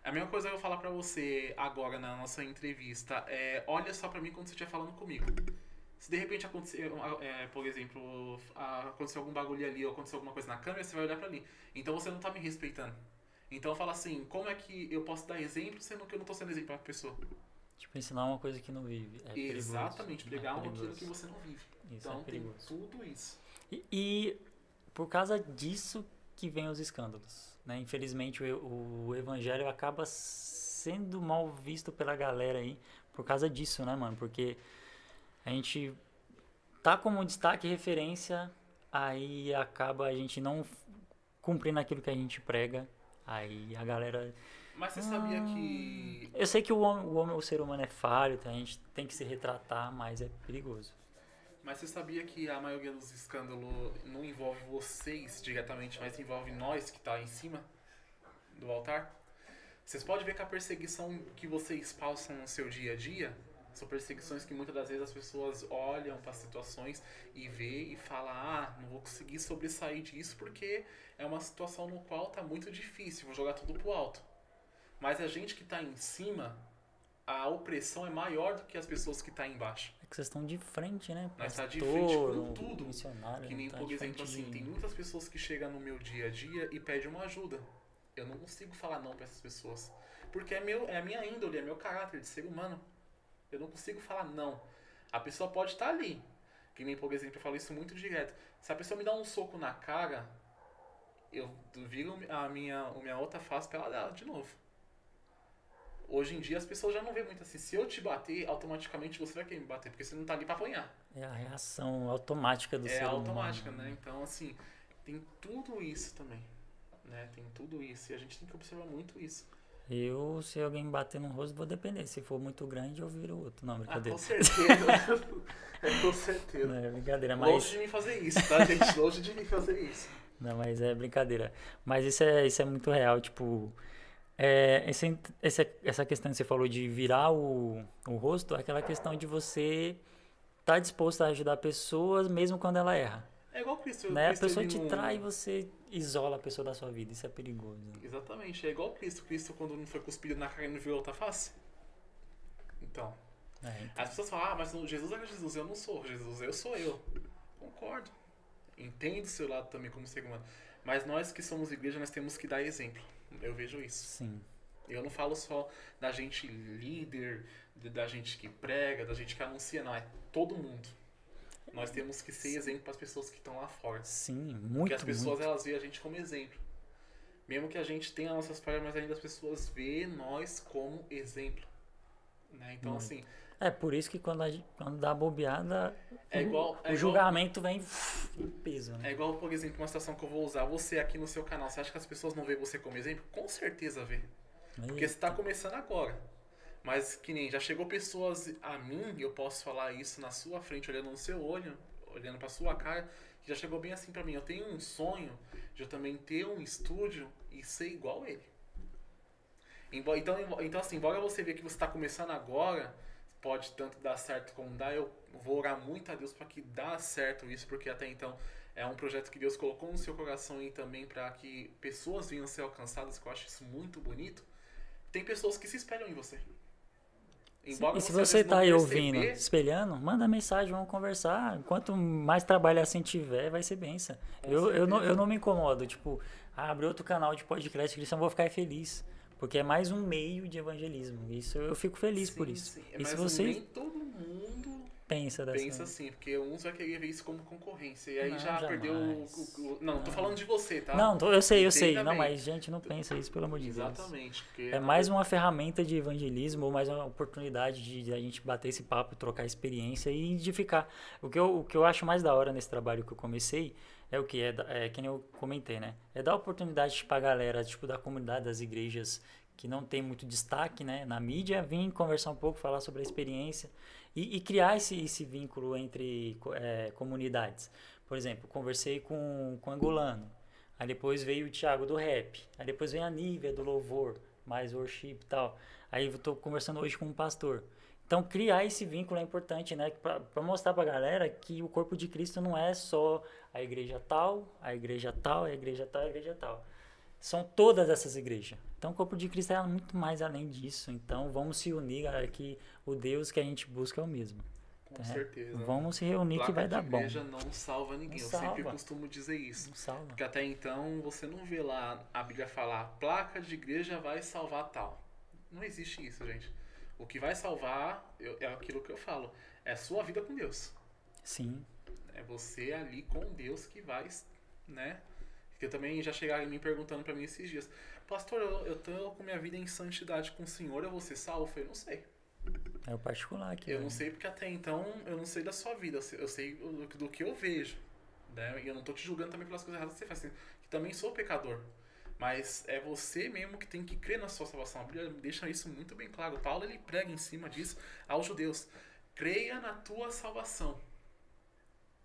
S2: A mesma coisa que eu falar pra você agora na nossa entrevista é, olha só pra mim quando você estiver falando comigo. Se de repente acontecer, é, por exemplo, a- acontecer algum bagulho ali ou acontecer alguma coisa na câmera, você vai olhar pra ali. Então você não tá me respeitando. Então fala assim, como é que eu posso dar exemplo sendo que eu não tô sendo exemplo pra pessoa?
S1: Tipo, ensinar uma coisa que não vive. É.
S2: Exatamente,
S1: É
S2: pregar aquilo
S1: perigoso.
S2: que você não vive.
S1: Isso
S2: então
S1: é
S2: tem tudo isso.
S1: E, e por causa disso que vem os escândalos. Né? Infelizmente o, o evangelho acaba sendo mal visto pela galera aí por causa disso, né, mano? Porque a gente tá como destaque e referência, aí acaba a gente não cumprindo aquilo que a gente prega. Aí a galera.
S2: Mas você sabia que
S1: Eu sei que o homem, o, homem, o ser humano é falho, então a gente tem que se retratar, mas é perigoso.
S2: Mas você sabia que a maioria dos escândalos não envolve vocês diretamente, mas envolve nós que tá em cima do altar? Vocês podem ver que a perseguição que vocês passam no seu dia a dia são perseguições que muitas das vezes as pessoas olham para situações e vê e fala ah, não vou conseguir sobressair disso porque é uma situação no qual tá muito difícil, vou jogar tudo pro alto. Mas a gente que tá em cima, a opressão é maior do que as pessoas que tá embaixo.
S1: É que vocês estão de frente, né?
S2: Nós tá de frente com tudo. Que nem,
S1: tá
S2: por exemplo, assim,
S1: de-
S2: tem muitas pessoas que chegam no meu dia a dia e pedem uma ajuda. Eu não consigo falar não pra essas pessoas. Porque é, meu, é a minha índole, é meu caráter de ser humano. Eu não consigo falar não. A pessoa pode estar ali. Que nem, por exemplo, eu falo isso muito direto. Se a pessoa me dá um soco na cara, eu viro a minha, a minha outra face pra ela dar de novo. Hoje em dia as pessoas já não veem muito assim. Se eu te bater, automaticamente você vai querer me bater, porque você não tá ali pra apanhar.
S1: É a reação automática do
S2: é
S1: ser
S2: automática,
S1: humano.
S2: né? Então, assim, tem tudo isso também. Né? Tem tudo isso. E a gente tem que observar muito isso.
S1: Eu, se alguém me bater no rosto, vou depender. Se for muito grande, eu viro outro. Não,
S2: Ah,
S1: brincadeira.
S2: com certeza. é, (laughs) com certeza.
S1: Não, é brincadeira,
S2: Longe
S1: mas.
S2: de mim fazer isso, tá, gente? Longe de mim fazer isso.
S1: Não, mas é brincadeira. Mas isso é, isso é muito real, tipo. É, esse, esse, essa questão que você falou de virar o, o rosto, é aquela questão de você estar tá disposto a ajudar pessoas mesmo quando ela erra.
S2: É igual Cristo.
S1: Né? A
S2: Cristo,
S1: pessoa
S2: ele
S1: te
S2: não-
S1: trai e você isola a pessoa da sua vida. Isso é perigoso.
S2: Exatamente. É igual Cristo. Cristo, quando não foi cuspido na cara, não viu outra face. Então,
S1: É, então,
S2: As pessoas falam, ah, mas Jesus era Jesus, eu não sou Jesus, eu sou eu. Concordo. Entendo o seu lado também como ser humano. Mas nós que somos igreja, nós temos que dar exemplo. Eu vejo isso.
S1: sim.
S2: Eu não falo só da gente líder, de- da gente que prega, da gente que anuncia, não. É todo mundo. Nós temos que ser exemplo para as pessoas que estão lá fora.
S1: Sim,
S2: Porque
S1: muito,
S2: as pessoas
S1: muito.
S2: elas veem a gente como exemplo. Mesmo que a gente tenha nossas falhas, mas ainda as pessoas veem nós como exemplo. Né? Então,
S1: Muito.
S2: assim,
S1: É por isso que quando, a gente- quando dá bobeada,
S2: é
S1: o-
S2: igual. é
S1: o
S2: igual-
S1: julgamento vem em peso, né?
S2: É igual, por exemplo, uma situação que eu vou usar você aqui no seu canal. Você acha que as pessoas não veem você como exemplo? Com certeza vê. Porque você tá começando agora. Mas que nem já chegou pessoas a mim, eu posso falar isso na sua frente, olhando no seu olho, olhando pra sua cara, que já chegou bem assim pra mim. Eu tenho um sonho de eu também ter um estúdio e ser igual ele. Então, então assim, embora você veja que você tá começando agora, pode tanto dar certo como dar. Eu vou orar muito a Deus para que dá certo isso, porque até então é um projeto que Deus colocou no seu coração e também para que pessoas venham a ser alcançadas, que eu acho isso muito bonito. Tem pessoas que se espelham em você.
S1: Embora e se você, você tá aí ouvindo, espelhando, manda mensagem, vamos conversar. Quanto mais trabalho assim tiver, vai ser benção. Eu, eu, não, eu não me incomodo, tipo, ah, abrir outro canal de podcast cristão, vou ficar feliz. Porque é mais um meio de evangelismo. Isso eu fico feliz
S2: sim,
S1: por isso.
S2: Sim. É, e se você nem todo mundo
S1: pensa dessa
S2: Pensa assim, porque uns vai querer ver isso como concorrência. E aí não, já jamais. perdeu o, o, o, Não, não, tô falando de você, tá?
S1: Não, tô, eu sei, eu sei. Não, mas gente não pensa isso, pelo amor de
S2: Deus. Exatamente.
S1: É mais uma ferramenta de evangelismo, ou mais uma oportunidade de, de, a gente bater esse papo, trocar experiência e edificar. O que, eu, o que eu acho mais da hora nesse trabalho que eu comecei é o que? É, é que nem eu comentei, né? É dar oportunidade pra galera, tipo, da comunidade das igrejas que não tem muito destaque né, na mídia, vir conversar um pouco, falar sobre a experiência e, e criar esse, esse vínculo entre é, comunidades. Por exemplo, conversei com, com Angolano, aí depois veio o Thiago do rap, aí depois vem a Nívia do louvor, mais worship e tal. Aí eu estou conversando hoje com um pastor. Então, criar esse vínculo é importante, né? Para mostrar para a galera que o corpo de Cristo não é só a igreja tal, a igreja tal, a igreja tal, a igreja tal. São todas essas igrejas. Então, o corpo de Cristo é muito mais além disso. Então, vamos se unir, galera, que o Deus que a gente busca é o mesmo.
S2: Com é. certeza.
S1: Vamos se reunir Placa que vai dar bom. A
S2: igreja não salva ninguém. Não Eu salva. sempre costumo dizer isso.
S1: Não salva.
S2: Porque até então você não vê lá a Bíblia falar placa de igreja vai salvar tal. Não existe isso, gente. O que vai salvar eu, é aquilo que eu falo. É a sua vida com Deus.
S1: Sim.
S2: É você ali com Deus que vai, né? Porque também já chegaram me perguntando para mim esses dias. Pastor, eu, eu tô com minha vida em santidade com o Senhor, eu vou ser salvo? Eu falei, não sei.
S1: É o particular aqui.
S2: Eu né? não sei porque até então eu não sei da sua vida, eu sei, eu sei do, do, que eu vejo. Né? E eu não tô te julgando também pelas coisas erradas que você faz. Assim, que também sou pecador. Mas é você mesmo que tem que crer na sua salvação. A Bíblia deixa isso muito bem claro. Paulo ele prega em cima disso aos judeus. Creia na tua salvação.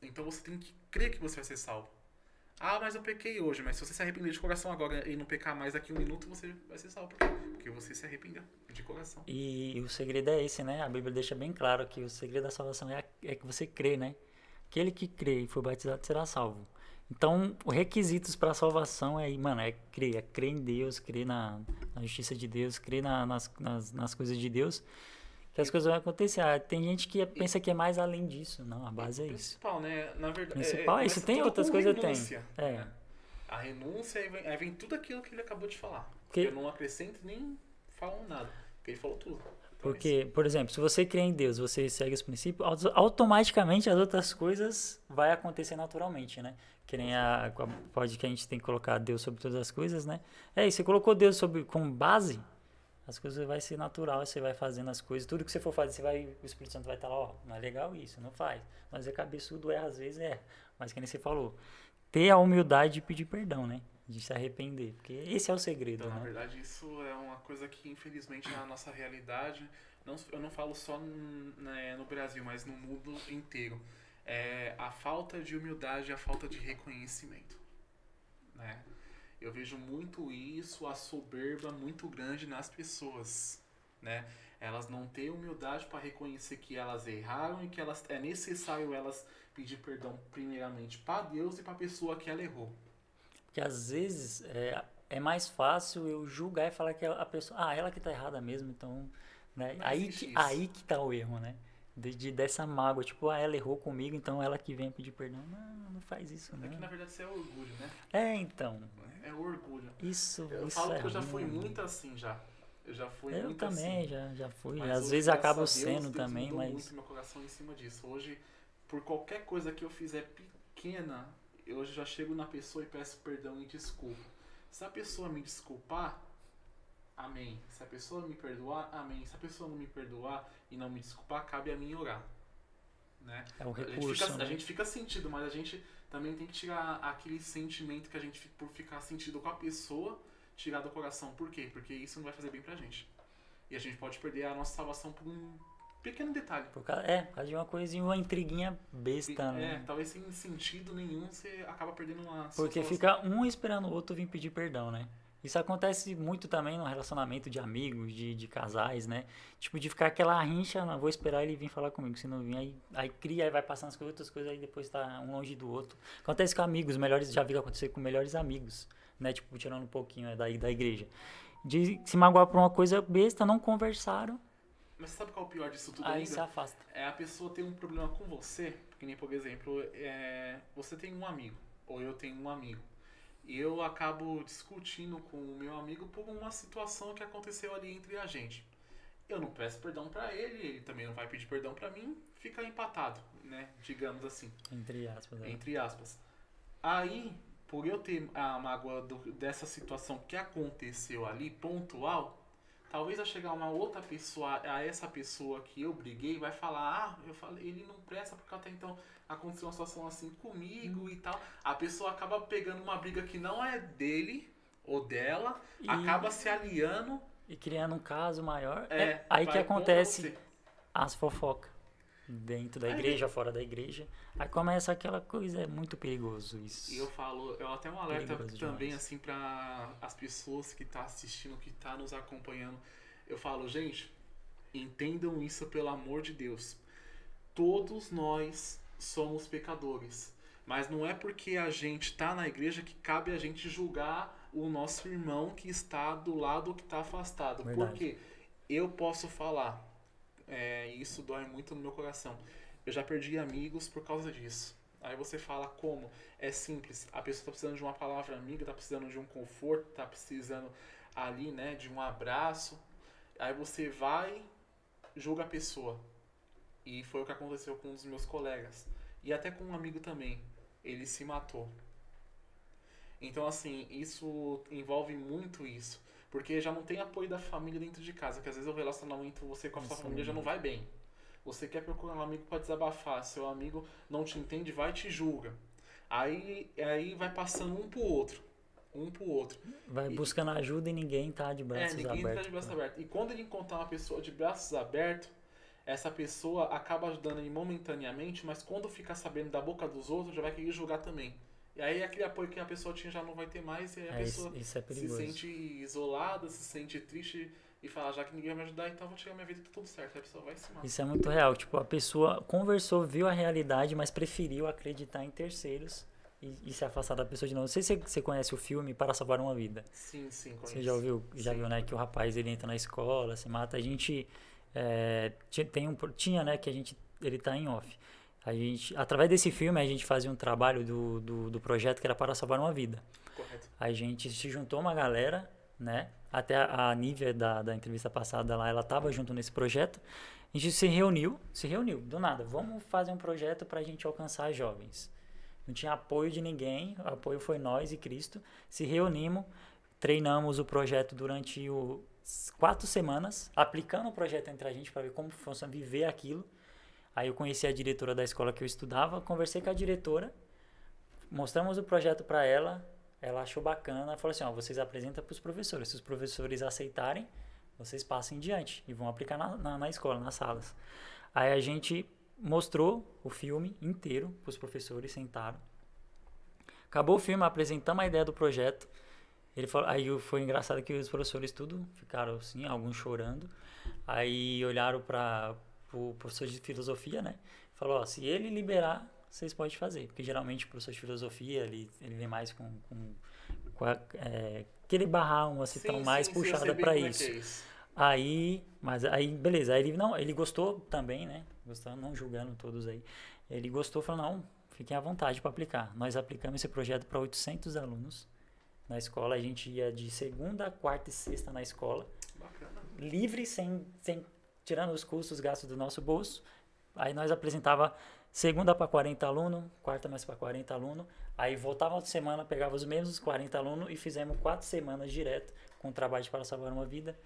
S2: Então você tem que crer que você vai ser salvo. Ah, mas eu pequei hoje. Mas se você se arrepender de coração agora e não pecar mais daqui um minuto, você vai ser salvo. Porque você se arrependeu de coração.
S1: E, o segredo é esse, né? A Bíblia deixa bem claro que o segredo da salvação é, é que você crê, né? Aquele que crê e foi batizado será salvo. Então, os requisitos para a salvação é, mano, é crer, é crer em Deus, crer na, na justiça de Deus, crer na, nas, nas, nas, coisas de Deus, que as coisas vão acontecer. Ah, tem gente que pensa que é mais além disso. Não, a base é isso.
S2: Principal, né? Na verdade,
S1: principal é, é isso. Tem outras coisas, tem. É.
S2: Né? A renúncia, aí vem, aí vem, tudo aquilo que ele acabou de falar. Que... Eu não acrescento nem falo nada. Porque ele falou tudo.
S1: Porque, por exemplo, se você crê em Deus, você segue os princípios, automaticamente as outras coisas vai acontecer naturalmente, né? Que nem a, pode que a gente tem que colocar Deus sobre todas as coisas, né? É, e você colocou Deus sobre como base, as coisas vai ser natural, você vai fazendo as coisas, tudo que você for fazer, você vai, o Espírito Santo vai estar lá, ó, não é legal isso, não faz. Mas é cabeçudo, é, às vezes é. Mas que nem você falou, ter a humildade de pedir perdão, né? de se arrepender, porque esse é o segredo.
S2: Então,
S1: né?
S2: Na verdade, isso é uma coisa que, infelizmente, na nossa realidade, não, eu não falo só né, no Brasil, mas no mundo inteiro, é a falta de humildade, a falta de reconhecimento. Né? Eu vejo muito isso, a soberba muito grande nas pessoas. Né? Elas não têm humildade para reconhecer que elas erraram e que elas, é necessário elas pedir perdão primeiramente para Deus e para a pessoa que ela errou.
S1: Porque às vezes é, é mais fácil eu julgar e falar que a pessoa, ah, ela que tá errada mesmo, então, né? aí que, aí que tá o erro, né? De, de, dessa mágoa, tipo, ah, ela errou comigo, então ela que vem pedir perdão. Não, não faz isso, né?
S2: É que na verdade isso é orgulho, né?
S1: É, então.
S2: É orgulho.
S1: Isso,
S2: eu
S1: isso
S2: falo
S1: é
S2: que eu já fui muito assim já. Eu já fui
S1: eu
S2: muito
S1: também,
S2: assim.
S1: já, já fui. Mas Às vezes acabo sendo Deus também, mas.
S2: muito meu coração em cima disso. Hoje, por qualquer coisa que eu fizer pequena, eu já chego na pessoa e peço perdão e desculpa. Se a pessoa me desculpar, amém. Se a pessoa me perdoar, amém. Se a pessoa não me perdoar e não me desculpar, cabe a mim orar. Né?
S1: É um recurso.
S2: A gente, fica,
S1: né?
S2: a gente fica sentido, mas a gente também tem que tirar aquele sentimento que a gente, por ficar sentido com a pessoa, tirar do coração. Por quê? Porque isso não vai fazer bem pra gente. E a gente pode perder a nossa salvação por um pequeno detalhe.
S1: Por causa, é, por causa de uma coisinha, uma intriguinha besta,
S2: é,
S1: né?
S2: É, talvez sem sentido nenhum você acaba perdendo uma
S1: Porque fica um esperando o outro vir pedir perdão, né? Isso acontece muito também no relacionamento de amigos, de, de casais, né? Tipo, de ficar aquela rincha, não vou esperar ele vir falar comigo. Se não vir, aí, aí cria, aí vai passando as outras coisas, aí depois tá um longe do outro. Acontece com amigos, melhores, já vi acontecer com melhores amigos, né? Tipo, tirando um pouquinho né, da, da igreja. De se magoar por uma coisa besta, não conversaram.
S2: Mas sabe qual é o pior disso tudo
S1: aí
S2: ainda?
S1: se afasta.
S2: É a pessoa ter um problema com você, que nem por exemplo, é, você tem um amigo, ou eu tenho um amigo. E eu acabo discutindo com o meu amigo por uma situação que aconteceu ali entre a gente. Eu não peço perdão pra ele, ele também não vai pedir perdão pra mim, fica empatado, né? Digamos assim.
S1: Entre aspas. É.
S2: Entre aspas. Aí, por eu ter a mágoa do- dessa situação que aconteceu ali, pontual, talvez a chegar uma outra pessoa, a essa pessoa que eu briguei, vai falar, ah, eu falei, ele não presta porque até então aconteceu uma situação assim comigo e tal. A pessoa acaba pegando uma briga que não é dele ou dela,
S1: E-
S2: acaba se aliando.
S1: E criando um caso maior.
S2: É,
S1: É, aí que acontece as fofocas. Dentro da igreja, fora da igreja. Aí começa aquela coisa, é muito perigoso isso.
S2: E eu falo, eu até um alerta
S1: Perigoso
S2: também
S1: demais.
S2: assim para as pessoas que tá assistindo, que tá nos acompanhando. Eu falo, gente, entendam isso pelo amor de Deus. Todos nós somos pecadores, mas não é porque a gente tá na igreja que cabe a gente julgar o nosso irmão que está do lado que está afastado.
S1: Verdade.
S2: Porque eu posso falar, é, e isso dói muito no meu coração. Eu já perdi amigos por causa disso. Aí você fala como? É simples. A pessoa tá precisando de uma palavra amiga, tá precisando de um conforto, tá precisando ali, né, de um abraço. Aí você vai, julga a pessoa. E foi o que aconteceu com um dos meus colegas. E até com um amigo também. Ele se matou. Então, assim, isso envolve muito isso. Porque já não tem apoio da família dentro de casa. Que às vezes o relacionamento você com a sua família já não vai bem. Você quer procurar um amigo para desabafar. Seu amigo não te entende, vai e te julga. Aí, aí vai passando um pro outro. Um pro outro.
S1: Vai
S2: E-
S1: buscando ajuda e ninguém tá de
S2: É,
S1: braços
S2: ninguém
S1: abertos.
S2: tá de braços abertos. E quando ele encontrar uma pessoa de braços abertos, essa pessoa acaba ajudando ele momentaneamente, mas quando ficar sabendo da boca dos outros, já vai querer julgar também. E aí aquele apoio que a pessoa tinha já não vai ter mais, e aí a
S1: É,
S2: pessoa
S1: isso, isso é
S2: se sente isolada, se sente triste e fala, já que ninguém vai me ajudar, então eu vou tirar minha vida e tá tudo certo. Aí a pessoa vai se matar.
S1: Isso é muito real. Tipo, a pessoa conversou, viu a realidade, mas preferiu acreditar em terceiros e, e se afastar da pessoa de novo. Não sei se você conhece o filme Para Salvar uma Vida.
S2: Sim, sim.
S1: Você
S2: conheço.
S1: já ouviu, já
S2: Sim.
S1: viu, né, que o rapaz ele entra na escola, se mata. A gente é, ti- tem um, tinha, né, que a gente ele tá em off. A gente, através desse filme, a gente fazia um trabalho do, do, do projeto que era para salvar uma vida.
S2: Correto.
S1: A gente se juntou uma galera, né? Até a, a Nívia da, da entrevista passada lá, ela estava junto nesse projeto. A gente se reuniu, se reuniu, do nada. Vamos fazer um projeto para a gente alcançar jovens. Não tinha apoio de ninguém, o apoio foi nós e Cristo. Se reunimos, treinamos o projeto durante o, quatro semanas, aplicando o projeto entre a gente para ver como funciona viver aquilo. Aí eu conheci a diretora da escola que eu estudava, conversei com a diretora, mostramos o projeto para ela, ela achou bacana, falou assim, ó, vocês apresentam para os professores, se os professores aceitarem, vocês passem em diante e vão aplicar na, na, na escola, nas salas. Aí a gente mostrou o filme inteiro para os professores, sentaram. Acabou o filme, apresentamos a ideia do projeto. Ele falou, aí foi engraçado que os professores tudo ficaram assim, alguns chorando. Aí olharam para o professor de filosofia, né? Falou, ó, se ele liberar, vocês podem fazer. Porque geralmente o professor de filosofia, ele, ele vem mais com, com, com a, é, aquele barrão, assim, tão mais
S2: sim, sim, eu
S1: puxada para
S2: é
S1: isso.
S2: é isso.
S1: Aí, mas aí, beleza. Aí ele, não, ele gostou também, né? Gostou, não julgando todos aí. Ele gostou, falou, não, fiquem à vontade para aplicar. Nós aplicamos esse projeto para 800 alunos na escola. A gente ia de segunda, quarta e sexta na escola,
S2: Bacana.
S1: livre, sem, sem tirando os custos, gastos do nosso bolso. Aí nós apresentava segunda para 40 alunos, quarta mais para 40 alunos. Aí voltava outra semana, pegava os mesmos 40 alunos e fizemos quatro semanas direto com o trabalho para salvar uma vida.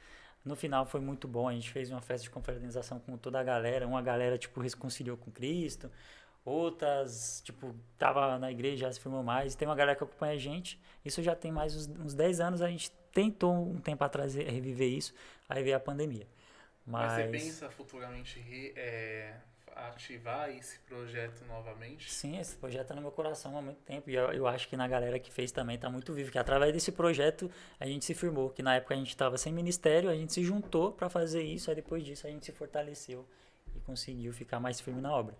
S1: No final foi muito bom, a gente fez uma festa de confraternização com toda a galera, uma galera tipo reconciliou com Cristo, outras tipo tava na igreja, já se firmou mais, tem uma galera que acompanha a gente. Isso já tem mais uns, uns 10 anos, a gente tentou um tempo atrás reviver isso, aí veio a pandemia.
S2: Mas
S1: Mas,
S2: você pensa futuramente re- é, ativar esse projeto novamente?
S1: Sim, esse projeto está no meu coração há muito tempo. E eu, eu acho que na galera que fez também está muito vivo. Que através desse projeto a gente se firmou. Que na época a gente estava sem ministério, a gente se juntou para fazer isso. Aí depois disso a gente se fortaleceu e conseguiu ficar mais firme na obra.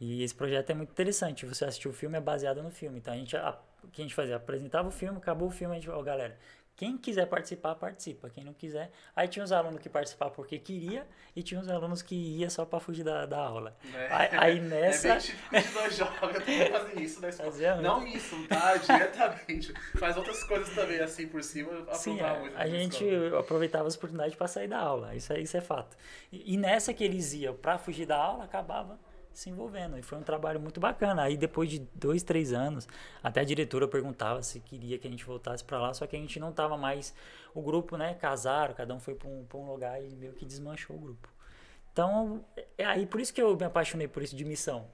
S1: E esse projeto é muito interessante. Você assistiu o filme, é baseado no filme. Então a gente, a, o que a gente fazia? Apresentava o filme, acabou o filme, a gente, ó, oh, galera, quem quiser participar, participa. Quem não quiser. Aí tinha os alunos que participavam porque queria e tinha os alunos que ia só para fugir da, da aula.
S2: É,
S1: aí, aí, (laughs) nessa. É
S2: bem típico de nós jovens fazer isso na escola. Fazia não isso, tá? (laughs) Diretamente. Faz outras coisas também, assim, por cima.
S1: Sim, a,
S2: muito
S1: a gente escola. aproveitava as oportunidades para sair da aula. Isso, é, isso é fato. E, e nessa que eles iam para fugir da aula, acabava se envolvendo. E foi um trabalho muito bacana. Aí depois de dois, três anos, até a diretora perguntava se queria que a gente voltasse para lá, só que a gente não tava mais. O grupo, né? Casaram, cada um foi para um, um lugar e meio que desmanchou o grupo. Então, é aí por isso que eu me apaixonei por isso de missão.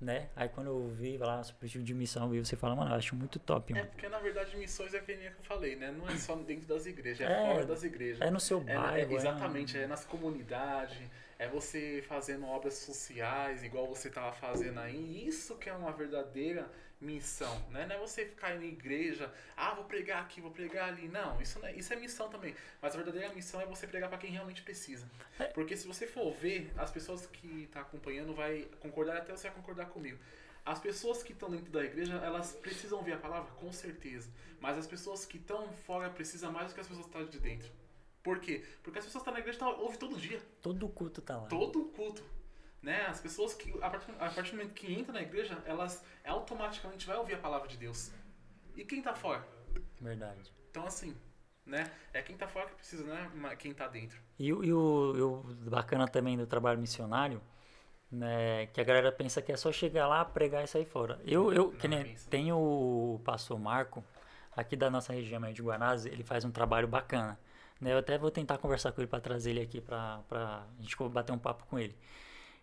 S1: Né? Aí quando eu vi lá o objetivo de missão, e você fala, mano, eu acho muito top,
S2: mano. É porque na verdade missões é que nem eu falei, né? Não é só dentro das igrejas, é, é fora das igrejas.
S1: É no seu bairro.
S2: É, é, exatamente, é, é nas comunidades é você fazendo obras sociais, igual você estava fazendo aí. Isso que é uma verdadeira missão, né? Não é você ficar na igreja, ah, vou pregar aqui, vou pregar ali. Não, isso, não é, isso é missão também. Mas a verdadeira missão é você pregar para quem realmente precisa. É. Porque se você for ver, as pessoas que estão tá acompanhando vai concordar, até você vai concordar comigo. As pessoas que estão dentro da igreja, elas precisam ouvir a palavra, com certeza. Mas as pessoas que estão fora precisam mais do que as pessoas que estão de dentro. Por quê? Porque as pessoas que estão na igreja tá, ouvem todo dia.
S1: Todo culto tá lá.
S2: Todo culto. Né? As pessoas que, a partir, a partir do momento que entram na igreja, elas automaticamente vão ouvir a palavra de Deus. E quem tá fora?
S1: Verdade.
S2: Então, assim, né? É quem tá fora que precisa, né? Quem tá dentro.
S1: E, e o, o bacana também do trabalho missionário, né? Que a galera pensa que é só chegar lá, pregar e sair fora. Eu, eu que nem, tem o pastor Marco, aqui da nossa região de Guanás, ele faz um trabalho bacana. Né? Eu até vou tentar conversar com ele para trazer ele aqui para a gente bater um papo com ele.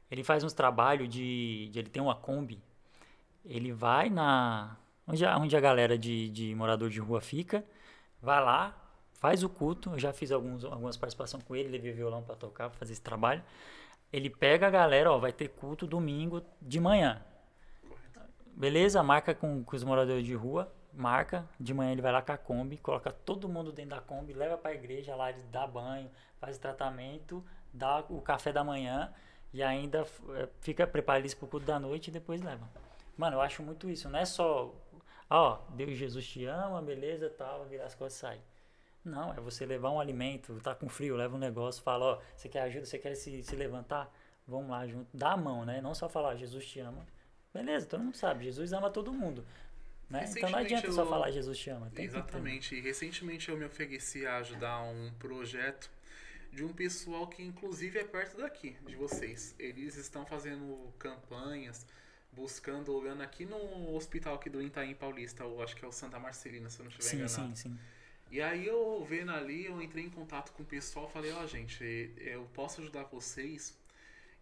S1: Ele faz uns trabalhos de, de, Ele tem uma Kombi. Ele vai na. Onde a, onde a galera de, de morador de rua fica. Vai lá, faz o culto. Eu já fiz alguns, algumas participações com ele. Levei violão para tocar, para fazer esse trabalho. Ele pega a galera, ó, vai ter culto domingo de manhã. Beleza? Marca com, com os moradores de rua marca, de manhã ele vai lá com a Kombi, coloca todo mundo dentro da Kombi, leva para a igreja lá, ele dá banho, faz tratamento, dá o café da manhã e ainda eh, fica preparado para o culto da noite e depois leva. Mano, eu acho muito isso, não é só, ó, Deus Jesus te ama, beleza, tal, virar as coisas e sai. Não, é você levar um alimento, tá com frio, leva um negócio, fala, ó, você quer ajuda, você quer se, se levantar? Vamos lá junto, dá a mão, né? Não só falar, Jesus te ama. Beleza, todo mundo sabe, Jesus ama todo mundo. Né? Então não adianta eu... só falar Jesus te ama.
S2: Exatamente. E recentemente eu me ofereci a ajudar um projeto de um pessoal que inclusive é perto daqui, de vocês. Eles estão fazendo campanhas, buscando, olhando aqui no hospital aqui do Itaim Paulista, ou acho que é o Santa Marcelina, se eu não estiver
S1: sim,
S2: enganado.
S1: Sim, sim,
S2: E aí eu vendo ali, eu entrei em contato com o pessoal, falei, ó oh, gente, eu posso ajudar vocês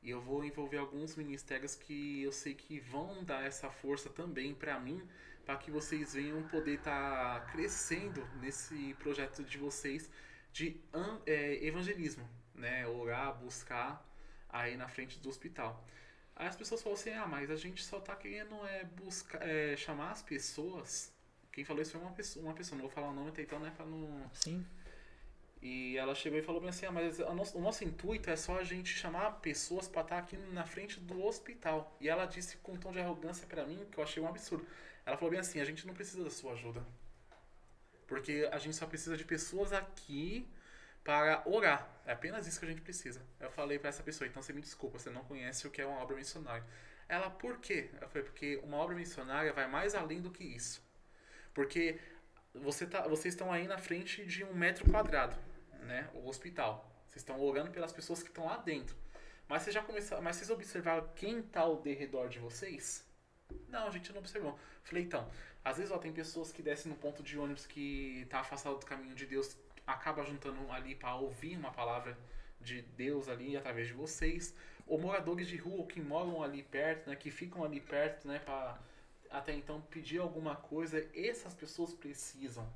S2: e eu vou envolver alguns ministérios que eu sei que vão dar essa força também para mim para que vocês venham poder estar tá crescendo nesse projeto de vocês de é, evangelismo, né? Orar, buscar aí na frente do hospital. Aí as pessoas falam assim, ah, mas a gente só tá querendo é, buscar, é, chamar as pessoas. Quem falou isso foi uma pessoa, uma pessoa, não vou falar o nome até então, né, pra não...
S1: Sim.
S2: E ela chegou e falou bem assim, ah, mas o nosso, o nosso intuito é só a gente chamar pessoas para estar tá aqui na frente do hospital. E ela disse com um tom de arrogância para mim, que eu achei um absurdo. Ela falou bem assim: a gente não precisa da sua ajuda. Porque a gente só precisa de pessoas aqui para orar. É apenas isso que a gente precisa. Eu falei para essa pessoa: então você me desculpa, você não conhece o que é uma obra missionária. Ela, por quê? Eu falei: porque uma obra missionária vai mais além do que isso. Porque você tá, vocês estão aí na frente de um metro quadrado, né? O hospital. Vocês estão orando pelas pessoas que estão lá dentro. Mas vocês já começaram, mas vocês observaram quem está ao redor de vocês? Não, a gente não observou. Falei, então, às vezes ó, tem pessoas que descem no ponto de ônibus que tá afastado do caminho de Deus, acaba juntando ali para ouvir uma palavra de Deus ali através de vocês, ou moradores de rua que moram ali perto, né, que ficam ali perto, né, para até então pedir alguma coisa, essas pessoas precisam.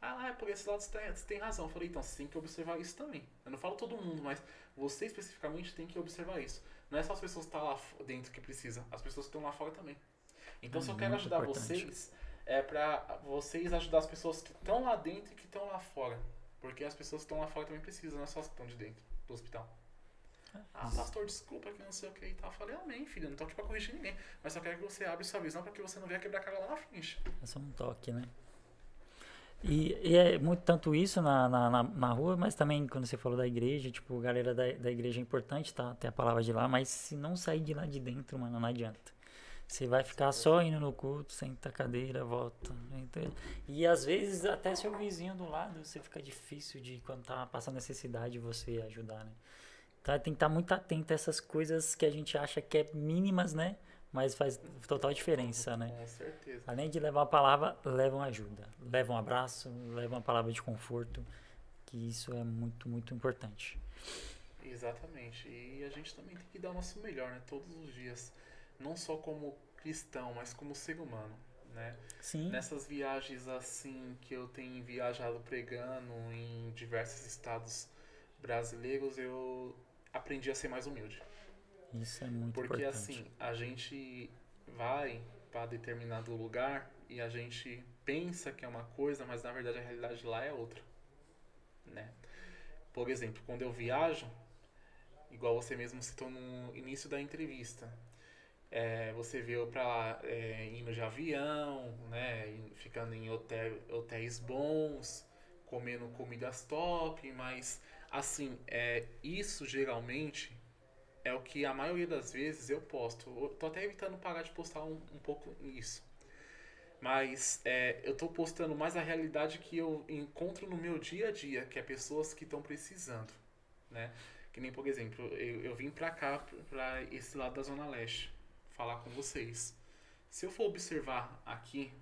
S2: Ah, é por esse lado você tem, você tem razão. Eu falei, então você tem que observar isso também. Eu não falo todo mundo, mas você especificamente tem que observar isso. Não é só as pessoas que estão lá dentro que precisam, as pessoas que estão lá fora também. Então,
S1: É
S2: se eu quero
S1: muito
S2: ajudar
S1: importante.
S2: vocês, é pra vocês ajudar as pessoas que estão lá dentro e que estão lá fora. Porque as pessoas que estão lá fora também precisam, não é só as que estão de dentro do hospital. Ah, pastor, desculpa que não sei o que e tal. Eu falei, amém, filho, não tô aqui pra corrigir ninguém. Mas só quero que você abra sua visão pra que você não venha quebrar a cara lá na frente.
S1: É só um toque, né? E, e é muito tanto isso na, na, na, rua, mas também quando você falou da igreja, tipo, galera da, da igreja é importante, tá? Ter a palavra de lá, mas se não sair de lá de dentro, mano, não adianta. Você vai ficar só indo no culto, senta a cadeira, volta. E às vezes até seu vizinho do lado, você fica difícil de quando tá passando necessidade você ajudar, né? Então tem que estar muito atento a essas coisas que a gente acha que é mínimas, né? Mas faz total diferença, né?
S2: Com certeza.
S1: Além de levar uma palavra, levam ajuda. Levam um abraço, levam uma palavra de conforto, que isso é muito, muito importante.
S2: Exatamente. E a gente também tem que dar o nosso melhor, né? Todos os dias. Não só como cristão, mas como ser humano, né?
S1: Sim,
S2: Nessas viagens assim que eu tenho viajado pregando em diversos estados brasileiros, eu aprendi a ser mais humilde.
S1: Isso é muito
S2: Porque
S1: importante.
S2: assim, a gente vai para determinado lugar e a gente pensa que é uma coisa, mas na verdade a realidade lá é outra, né? Por exemplo, quando eu viajo, igual você mesmo citou no início da entrevista, é, você veio para lá é, indo de avião, né, ficando em hotel, hotéis bons, comendo comidas top, mas assim, é, isso geralmente é o que a maioria das vezes eu posto. Eu tô até evitando parar de postar um, um pouco isso. Mas é, eu tô postando mais a realidade que eu encontro no meu dia a dia, que é pessoas que estão precisando, né? Que nem, por exemplo, eu, eu vim pra cá, pra esse lado da Zona Leste, falar com vocês. Se eu for observar aqui,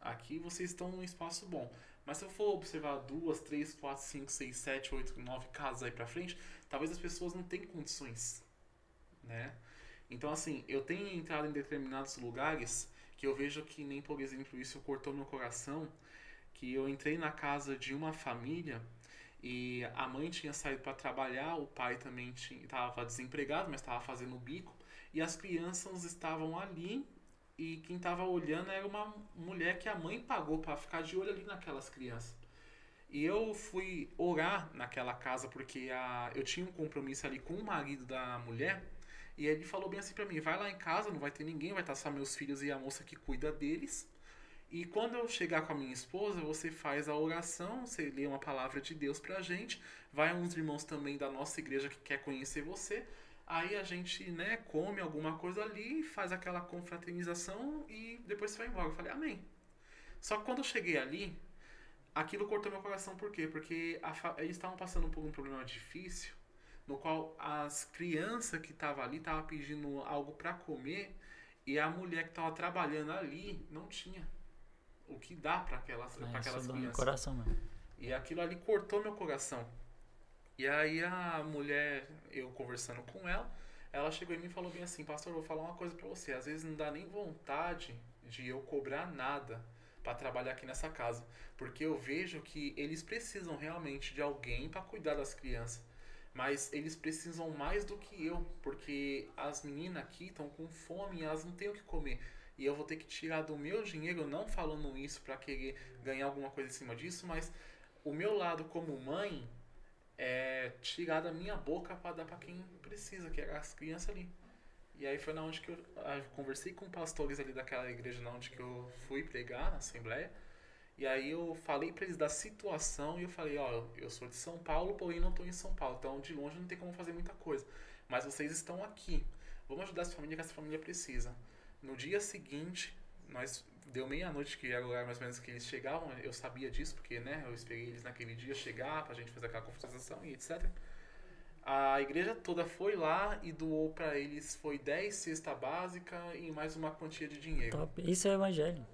S2: aqui vocês estão num espaço bom. Mas se eu for observar duas, três, quatro, cinco, seis, sete, oito, nove casas aí pra frente, talvez as pessoas não tenham condições, né? Então, assim, eu tenho entrado em determinados lugares que eu vejo que nem, por exemplo, isso cortou meu coração, que eu entrei na casa de uma família e a mãe tinha saído para trabalhar, o pai também estava desempregado, mas estava fazendo bico, e as crianças estavam ali e quem estava olhando era uma mulher que a mãe pagou para ficar de olho ali naquelas crianças. E eu fui orar naquela casa porque a, eu tinha um compromisso ali com o marido da mulher. E ele falou bem assim pra mim: vai lá em casa, não vai ter ninguém, vai estar só meus filhos e a moça que cuida deles. E quando eu chegar com a minha esposa, você faz a oração, você lê uma palavra de Deus pra gente. Vai uns irmãos também da nossa igreja que quer conhecer você. Aí a gente, né, come alguma coisa ali, faz aquela confraternização e depois você vai embora. Eu falei, amém. Só que quando eu cheguei ali, aquilo cortou meu coração, por quê? Porque eles estavam passando por um problema difícil, no qual as crianças que estavam ali estavam pedindo algo para comer e a mulher que estava trabalhando ali não tinha o que dar para aquelas, pra
S1: É,
S2: aquelas
S1: dá no
S2: crianças.
S1: coração.
S2: E aquilo ali cortou meu coração. E aí a mulher, eu conversando com ela, ela chegou em mim e falou bem assim, pastor, eu vou falar uma coisa pra você. Às vezes não dá nem vontade de eu cobrar nada pra trabalhar aqui nessa casa, porque eu vejo que eles precisam realmente de alguém pra cuidar das crianças. Mas eles precisam mais do que eu, porque as meninas aqui estão com fome elas não têm o que comer. E eu vou ter que tirar do meu dinheiro, não falando isso pra querer ganhar alguma coisa em cima disso, mas o meu lado como mãe é tirar da minha boca para dar para quem precisa, que é as crianças ali. E aí foi na onde que eu, ah, eu conversei com pastores ali daquela igreja na onde que eu fui pregar, na assembleia. E aí eu falei para eles da situação e eu falei, ó, eu sou de São Paulo, porém não estou em São Paulo, então de longe não tem como fazer muita coisa. Mas vocês estão aqui. Vamos ajudar essa família que essa família precisa. No dia seguinte, nós deu meia-noite que era o mais ou menos que eles chegavam, eu sabia disso porque, né, eu esperei eles naquele dia chegar pra gente fazer aquela confraternização e etc. A igreja toda foi lá e doou pra eles foi 10 cesta básica e mais uma quantia de dinheiro.
S1: Top. Isso é evangelho.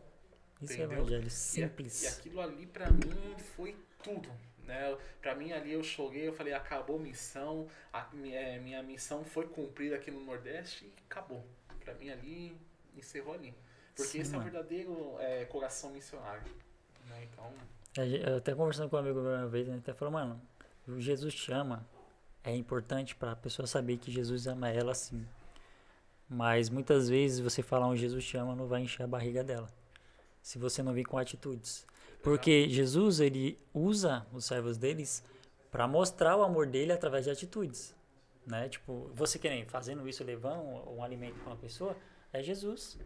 S1: Isso é
S2: Entendeu?
S1: evangelho
S2: E, a-
S1: simples.
S2: e aquilo ali pra mim foi tudo. Né? Pra mim ali eu chorei, eu falei, acabou a missão, a minha, eh, minha missão foi cumprida aqui no Nordeste e acabou. Pra mim ali, encerrou ali. Porque
S1: Sim,
S2: esse é o
S1: mano.
S2: verdadeiro eh, coração missionário. Né? Então,
S1: Eu até conversando com um amigo uma vez, ele até falou, mano, o Jesus te ama. É importante para a pessoa saber que Jesus ama ela sim. Mas muitas vezes você falar um Jesus te ama não vai encher a barriga dela. Se você não vir com atitudes. Porque Jesus, ele usa os servos deles para mostrar o amor dele através de atitudes. Né? Tipo, você querendo fazendo isso, levando um, um alimento para uma pessoa, é Jesus.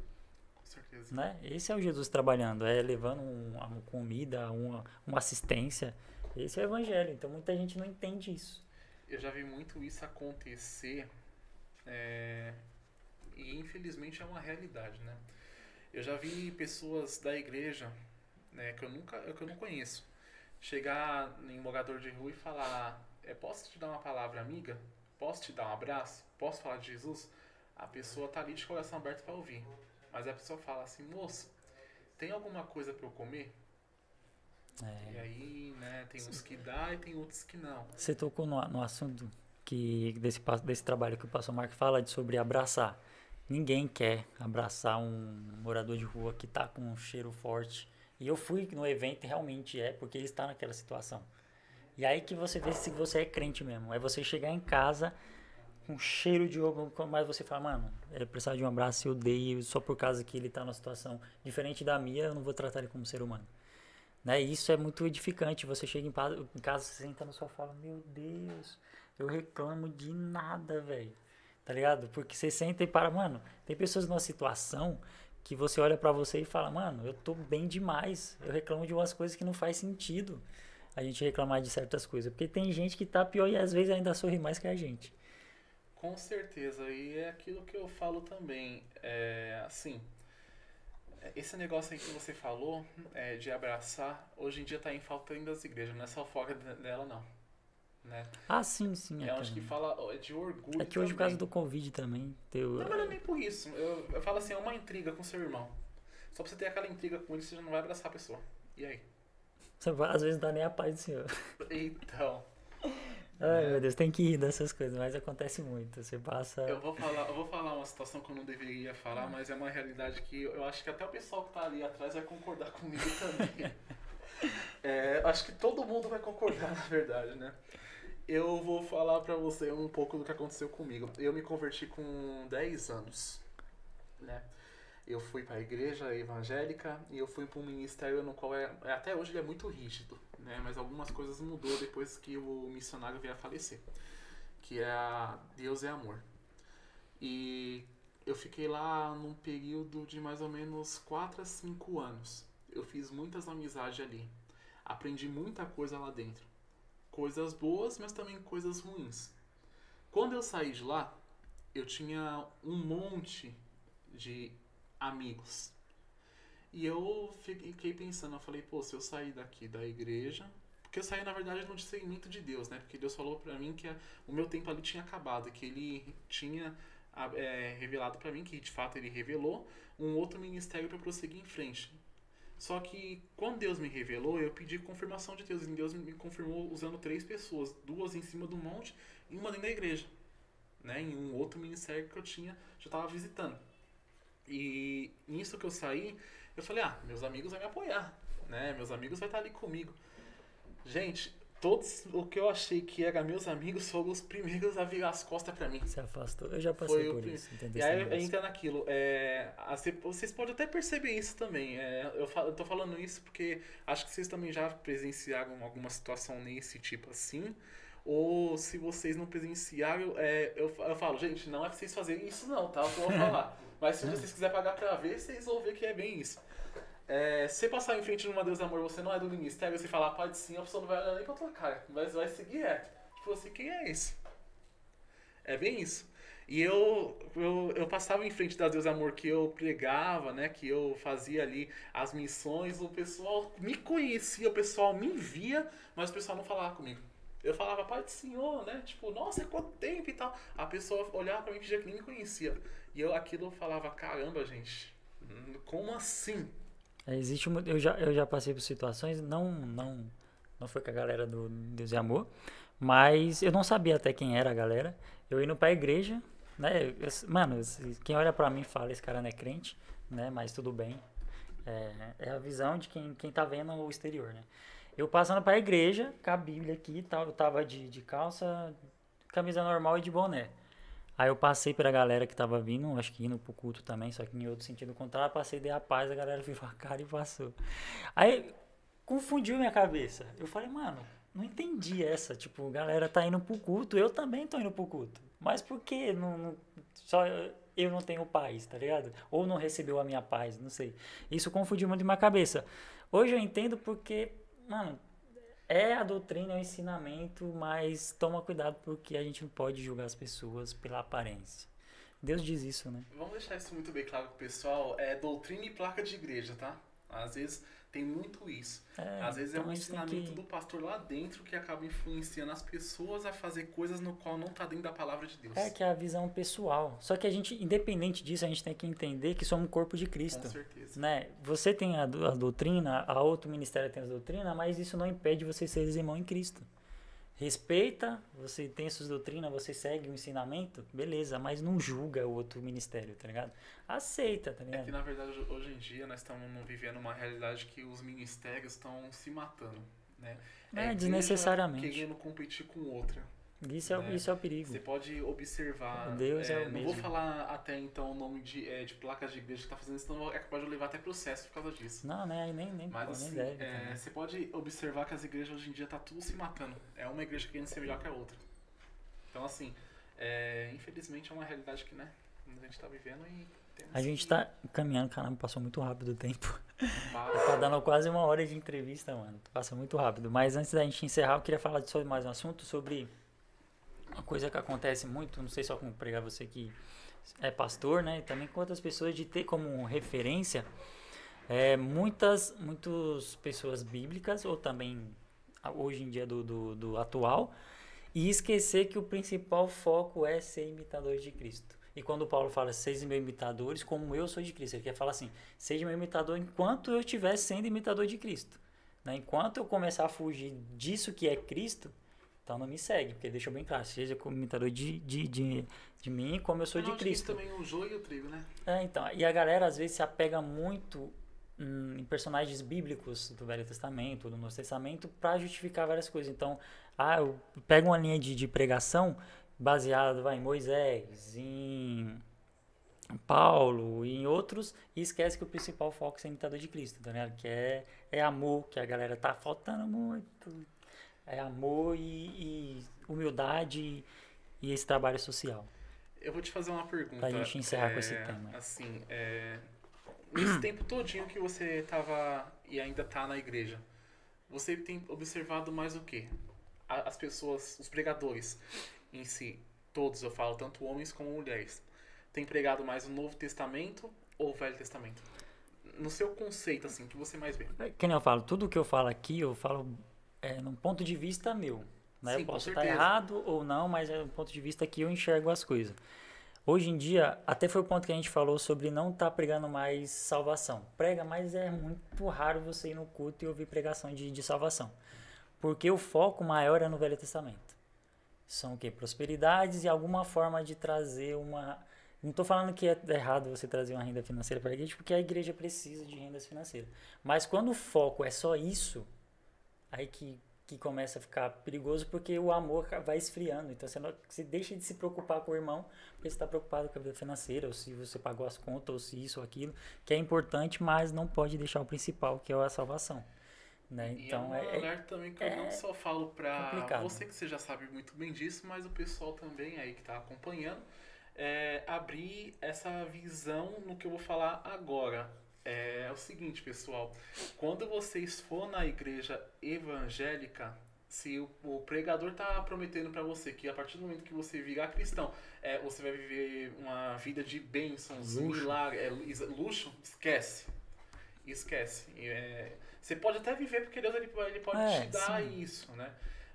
S2: Com certeza.
S1: Né? Esse é o Jesus trabalhando, é levando um, uma comida, uma, uma assistência. Esse é o evangelho. Então muita gente não entende isso.
S2: Eu já vi muito isso acontecer é, e infelizmente é uma realidade, né? Eu já vi pessoas da igreja, né, que eu nunca, que eu não conheço, chegar em um morador de rua e falar: é, posso te dar uma palavra amiga? Posso te dar um abraço? Posso falar de Jesus? A pessoa tá ali de coração aberto para ouvir. Mas a pessoa fala assim: moço, tem alguma coisa para eu comer? É. E aí, né, tem uns que dá e tem outros que não.
S1: Você tocou no, no assunto que desse, desse trabalho que o pastor Marco fala de sobre abraçar. Ninguém quer abraçar um morador de rua que tá com um cheiro forte. E eu fui no evento e realmente é, porque ele está naquela situação. E aí que você vê se você é crente mesmo. É você chegar em casa com cheiro de ovo, mas você fala, mano, ele precisa de um abraço, eu odeio, só por causa que ele tá numa situação diferente da minha, eu não vou tratar ele como ser humano. Né? E isso é muito edificante. Você chega em casa, em casa você senta no sofá e fala, meu Deus, eu reclamo de nada, velho. Tá ligado? Porque você senta e para, mano, tem pessoas numa situação que você olha para você e fala, mano, eu tô bem demais. Eu reclamo de umas coisas que não faz sentido a gente reclamar de certas coisas. Porque tem gente que tá pior e às vezes ainda sorri mais que a gente.
S2: Com certeza, e é aquilo que eu falo também. É, assim, esse negócio aí que você falou é, de abraçar, hoje em dia tá em falta ainda das igrejas, não é só foca dela, não né?
S1: Ah, sim, sim.
S2: É, acho que fala de orgulho.
S1: É que hoje, por causa do Covid também. Teu...
S2: Não, mas não é nem por isso. Eu, eu falo assim, é uma intriga com seu irmão. Só pra você ter aquela intriga com ele, você já não vai abraçar a pessoa. E aí?
S1: Você vai, às vezes não dá nem a paz do senhor.
S2: Então. (laughs)
S1: Ai, é. meu Deus, tem que rir dessas coisas, mas acontece muito. Você passa.
S2: Eu vou falar, eu vou falar uma situação que eu não deveria falar, mas é uma realidade que eu acho que até o pessoal que tá ali atrás vai concordar comigo também. (laughs) é, acho que todo mundo vai concordar, (laughs) na verdade, né? Eu vou falar pra você um pouco do que aconteceu comigo. Eu me converti com 10 anos, né? Eu fui para a igreja evangélica e eu fui para um ministério no qual é, é, até hoje ele é muito rígido, né? Mas algumas coisas mudou depois que o missionário veio a falecer, que é a Deus é amor. E eu fiquei lá num período de mais ou menos 4 a 5 anos. Eu fiz muitas amizades ali. Aprendi muita coisa lá dentro coisas boas, mas também coisas ruins. Quando eu saí de lá, eu tinha um monte de amigos. E eu fiquei pensando, eu falei, pô, se eu sair daqui da igreja, porque eu saí na verdade no discernimento de Deus, né? Porque Deus falou para mim que o meu tempo ali tinha acabado, que ele tinha é, revelado para mim que de fato ele revelou um outro ministério para prosseguir em frente. Só que quando Deus me revelou, eu pedi confirmação de Deus. E Deus me confirmou usando três pessoas, duas em cima do monte e uma dentro da igreja, né? Em um outro ministério que eu tinha, já estava visitando. E nisso que eu saí, eu falei: "Ah, meus amigos vão me apoiar, né? Meus amigos vão estar ali comigo". Gente, todos o que eu achei que eram meus amigos foram os primeiros a virar as costas para mim.
S1: Se afastou. Eu já passei Foi por isso.
S2: E aí entra naquilo. É, vocês podem até perceber isso também. É, eu, falo, eu tô falando isso porque acho que vocês também já presenciaram alguma situação nesse tipo assim. Ou se vocês não presenciaram, é, eu, eu falo, gente, não é pra vocês fazerem isso não, tá? Eu vou (laughs) falar. Mas se vocês quiserem pagar pra ver, vocês vão ver que é bem isso. É, se passar em frente numa Deus Amor, você não é do ministério, você falar pode sim, a pessoa não vai olhar nem pra tua cara, mas vai seguir reto. Tipo assim, quem é esse? É bem isso. E eu, eu, eu passava em frente da Deus Amor que eu pregava, né? Que eu fazia ali as missões, o pessoal me conhecia, o pessoal me via, mas o pessoal não falava comigo. Eu falava, Pai do Senhor, né? Tipo, nossa, quanto tempo e tal. A pessoa olhava pra mim que já nem me conhecia. E eu aquilo eu falava, caramba, gente, como assim?
S1: É, existe eu já eu já passei por situações não não não foi com a galera do Deus e Amor, mas eu não sabia até quem era a galera. Eu indo para a igreja, né? Eu, mano, quem olha para mim fala esse cara não é crente, né? Mas tudo bem. É, é a visão de quem quem tá vendo o exterior, né? Eu passando pra igreja, com a Bíblia aqui tal, eu tava de, de calça, camisa normal e de boné. Aí eu passei pra galera que tava vindo, acho que indo pro culto também, só que em outro sentido contrário, passei, dei a paz, a galera (laughs) virou a cara e passou. Aí confundiu minha cabeça. Eu falei, mano, não entendi essa. Tipo, galera tá indo pro culto, eu também tô indo pro culto. Mas por que não, não- só eu não tenho paz, tá ligado? Ou não recebeu a minha paz, não sei. Isso confundiu muito minha cabeça. Hoje eu entendo porque, mano, é a doutrina, é o ensinamento, mas toma cuidado porque a gente não pode julgar as pessoas pela aparência. Deus diz isso, né?
S2: Vamos deixar isso muito bem claro pro pessoal. É doutrina e placa de igreja, tá? Às vezes tem muito isso.
S1: É,
S2: Às vezes é
S1: então
S2: um
S1: gente tem
S2: ensinamento
S1: que-
S2: do pastor lá dentro que acaba influenciando as pessoas a fazer coisas no qual não tá dentro da palavra de Deus.
S1: É que é a visão pessoal. Só que a gente, independente disso, a gente tem que entender que somos o corpo de Cristo.
S2: Com certeza.
S1: Né? Você tem a, a doutrina, a outro ministério tem a doutrina, mas isso não impede você ser irmão em Cristo. Respeita, você tem suas doutrinas, você segue o ensinamento, beleza, mas não julga o outro ministério, tá ligado? Aceita, tá
S2: É que
S1: ligado?
S2: na verdade hoje em dia nós estamos vivendo uma realidade que os ministérios estão se matando, né?
S1: É,
S2: igreja
S1: desnecessariamente.
S2: Querendo competir com outra.
S1: Isso é, o-
S2: né?
S1: isso é o perigo.
S2: Você pode observar.
S1: Deus é o
S2: não vou
S1: mesmo.
S2: falar até então o nome de, é, de placas de igreja que tá fazendo isso, senão é capaz de levar até processo por causa disso.
S1: Não, né? Nem, nem,
S2: Mas
S1: pô,
S2: assim,
S1: nem deve.
S2: é, você pode observar que as igrejas hoje em dia tá tudo se matando. É uma igreja querendo ser melhor que a outra. Então assim, é, infelizmente é uma realidade que, né, a gente tá vivendo e
S1: A gente tá caminhando, caramba, passou muito rápido o tempo. (laughs) Tá dando quase uma hora de entrevista, mano. Passa muito rápido. Mas antes da gente encerrar, eu queria falar sobre mais um assunto, sobre uma coisa que acontece muito, não sei só como pregar você que é pastor, né? E também com outras pessoas, de ter como referência é, muitas, muitas pessoas bíblicas, ou também hoje em dia do, do, do atual, e esquecer que o principal foco é ser imitador de Cristo. E quando Paulo fala, seja meus imitadores, como eu sou de Cristo, ele quer falar assim, seja meu imitador enquanto eu estiver sendo imitador de Cristo. né? Enquanto eu começar a fugir disso que é Cristo, então não me segue, porque deixou bem claro, seja como imitador de, de, de, de mim, como eu sou de
S2: Não, acho que
S1: Cristo.
S2: também o joio e o trigo, né?
S1: É, então, e a galera às vezes se apega muito hum, em personagens bíblicos do Velho Testamento, do Novo Testamento, para justificar várias coisas. Então, ah, eu pego uma linha de, de pregação baseada vai, em Moisés, em Paulo e em outros, e esquece que o principal foco é ser imitador de Cristo, tá ligado? Que é, é amor, que a galera tá faltando muito. É amor e, e humildade e esse trabalho social.
S2: Eu vou te fazer uma pergunta.
S1: Pra gente encerrar com esse
S2: é,
S1: tema.
S2: Assim, é, nesse (clears throat) tempo todinho que você tava e ainda tá na igreja, você tem observado mais o quê? As pessoas, os pregadores em si, todos eu falo, tanto homens como mulheres, têm pregado mais o Novo Testamento ou o Velho Testamento? No seu conceito, assim, o que você mais vê?
S1: É, Que nem eu falo, tudo que eu falo aqui, eu falo é, num ponto de vista meu. Né?
S2: Sim,
S1: eu posso estar errado ou não, mas é um ponto de vista que eu enxergo as coisas. Hoje em dia, até foi o ponto que a gente falou sobre não estar pregando mais salvação. Prega, mas é muito raro você ir no culto e ouvir pregação de, de salvação. Porque o foco maior é no Velho Testamento. São o quê? Prosperidades e alguma forma de trazer uma. Não estou falando que é errado você trazer uma renda financeira para a igreja, porque a igreja precisa de rendas financeiras. Mas quando o foco é só isso, aí que, que começa a ficar perigoso, porque o amor vai esfriando. Então você, não, você deixa de se preocupar com o irmão, porque você está preocupado com a vida financeira, ou se você pagou as contas, ou se isso ou aquilo, que é importante, mas não pode deixar o principal, que é a salvação. Né?
S2: E
S1: Então
S2: é um
S1: é, é-
S2: alerta também que eu não só falo
S1: complicado.
S2: você que você já sabe muito bem disso, mas o pessoal também aí que tá acompanhando, é, abrir essa visão no que eu vou falar agora. É, é o seguinte, pessoal, quando vocês for na igreja evangélica, se o, o pregador tá prometendo pra você que a partir do momento que você virar cristão, é, você vai viver uma vida de bênçãos,
S1: Luxo.
S2: milagre, é, luxo, esquece. Esquece. É, você pode até viver porque Deus ele, ele pode
S1: É,
S2: te dar
S1: sim.
S2: isso, né?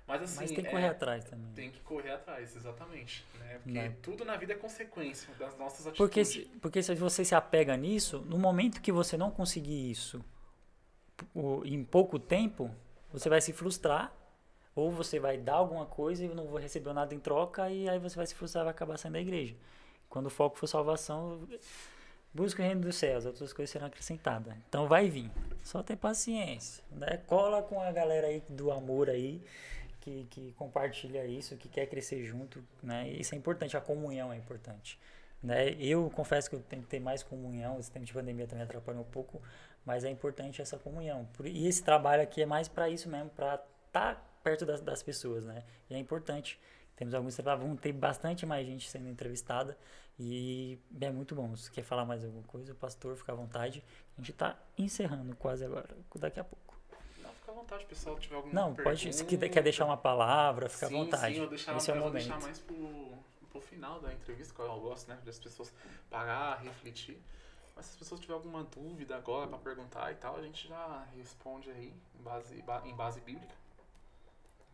S2: Mas assim,
S1: mas tem que
S2: é,
S1: correr atrás também.
S2: tem que correr atrás, exatamente. Né? Porque
S1: Né?
S2: tudo na vida é consequência das nossas atitudes.
S1: Porque se, porque se você se apega nisso, no momento que você não conseguir isso o- em pouco tempo, você vai se frustrar, ou você vai dar alguma coisa e não vou receber nada em troca, e aí você vai se frustrar e vai acabar saindo da igreja. Quando o foco for salvação, Busca o reino dos céus, outras coisas serão acrescentadas. Então vai vir. Só ter paciência. Né? Cola com a galera aí do amor aí, que, que compartilha isso, que quer crescer junto. Né? Isso é importante, a comunhão é importante. Né? Eu confesso que eu tenho que ter mais comunhão, esse tempo de pandemia também atrapalhou um pouco, mas é importante essa comunhão. E esse trabalho aqui é mais para isso mesmo, para estar tá perto das, das, pessoas, né? E é importante. Temos alguns vamos ter bastante mais gente sendo entrevistada e é muito bom. Se quer falar mais alguma coisa, o pastor, fica à vontade. A gente está encerrando quase agora, daqui a pouco.
S2: Vontade, pessoal. Tiver alguma
S1: Não,
S2: pergunta,
S1: pode. Se quer deixar uma palavra, fica
S2: sim,
S1: à vontade.
S2: Sim, eu deixar,
S1: Esse é o
S2: eu
S1: momento.
S2: deixar mais pro, pro final da entrevista, que eu gosto, né? Das pessoas parar, refletir. Mas se as pessoas tiverem alguma dúvida agora para perguntar e tal, a gente já responde aí em base, em base bíblica.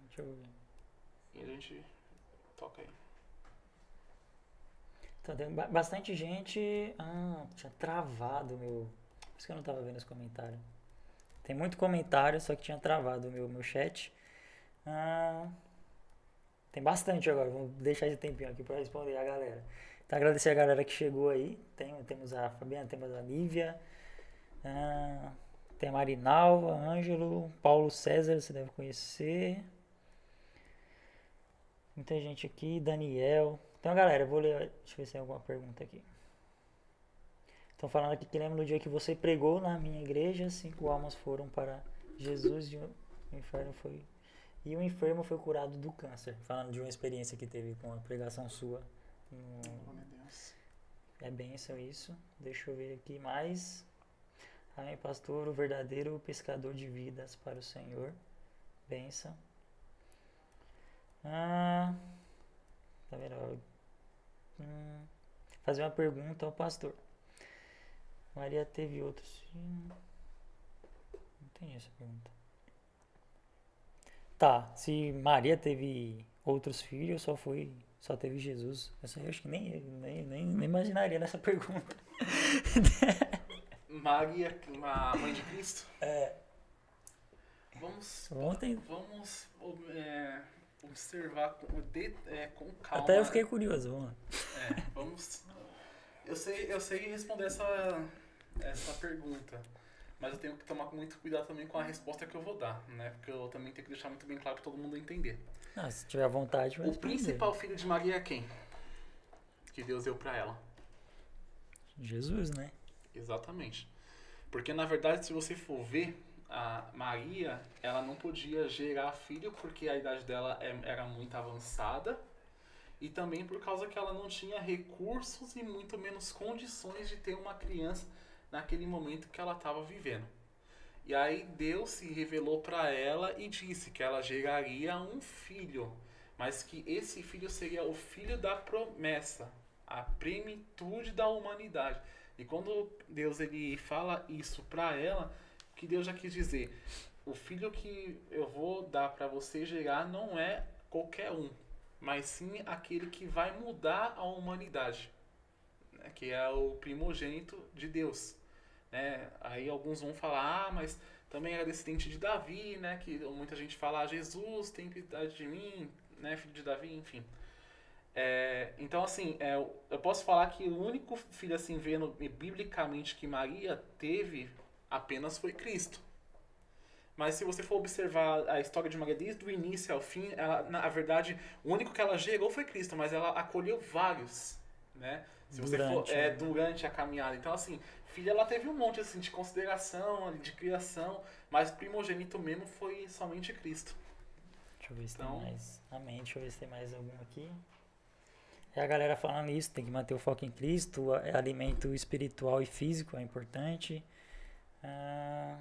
S1: Deixa eu ver.
S2: E a gente toca aí.
S1: Então, tem bastante gente. Ah, tinha travado meu. Por isso que eu não tava vendo os comentários. Tem muito comentário, só que tinha travado o meu, meu chat. Ah, tem bastante agora. Vamos deixar esse tempinho aqui para responder a galera. Então, agradecer a galera que chegou aí. Tem, temos a Fabiana, temos a Lívia. Ah, tem a Marinalva, Ângelo, Paulo César, você deve conhecer. Muita gente aqui, Daniel. Então, galera, eu vou ler. Deixa eu ver se tem alguma pergunta aqui. Estão falando aqui que lembra no dia que você pregou na minha igreja, cinco almas foram para Jesus e o inferno foi. E o enfermo foi curado do câncer. Falando de uma experiência que teve com a pregação sua. É benção isso. Deixa eu ver aqui mais. Amém, pastor, o verdadeiro pescador de vidas para o Senhor. Benção. Ah, tá vendo? Hum, fazer uma pergunta ao pastor. Maria teve outros filhos? Não tem essa pergunta. Tá, se Maria teve outros filhos, só foi, só teve Jesus. Essa eu acho que nem, nem, nem, nem imaginaria nessa (laughs) pergunta.
S2: Maria, a mãe de Cristo?
S1: É.
S2: Vamos,
S1: Ontem.
S2: vamos é, observar com, de, é, com calma.
S1: Até eu fiquei curioso, vamos lá.
S2: É, vamos. Eu sei, eu sei responder essa, essa pergunta, mas eu tenho que tomar muito cuidado também com a resposta que eu vou dar, né? Porque eu também tenho que deixar muito bem claro para todo mundo entender.
S1: Ah, se tiver vontade, vai
S2: O principal filho de Maria é quem? Que Deus deu para ela.
S1: Jesus, né?
S2: Exatamente. Porque na verdade, se você for ver, a Maria, ela não podia gerar filho porque a idade dela é, era muito avançada e também por causa que ela não tinha recursos e muito menos condições de ter uma criança naquele momento que ela estava vivendo. E aí Deus se revelou para ela e disse que ela geraria um filho, mas que esse filho seria o filho da promessa, a plenitude da humanidade. E quando Deus ele fala isso para ela, que Deus já quis dizer, o filho que eu vou dar para você gerar não é qualquer um, mas sim aquele que vai mudar a humanidade, né? que é o primogênito de Deus. Né? Aí alguns vão falar, ah, mas também era descendente de Davi, né? Que muita gente fala, ah, Jesus tem piedade de mim, né? Filho de Davi, enfim. É, então, assim, é, eu posso falar que o único filho, assim, vendo biblicamente que Maria teve apenas foi Cristo. Mas se você for observar a história de Maria desde o início ao fim, ela, na verdade, o único que ela gerou foi Cristo, mas ela acolheu vários, né? Se você
S1: Durante,
S2: for é,
S1: né?
S2: durante a caminhada. Então, assim, filha ela teve um monte assim de consideração, de criação, mas primogênito mesmo foi somente Cristo.
S1: Deixa eu ver se
S2: Então-
S1: tem mais. Amém. Deixa eu ver se tem mais algum aqui. É a galera falando isso, tem que manter o foco em Cristo, é alimento espiritual e físico, é importante. Ah,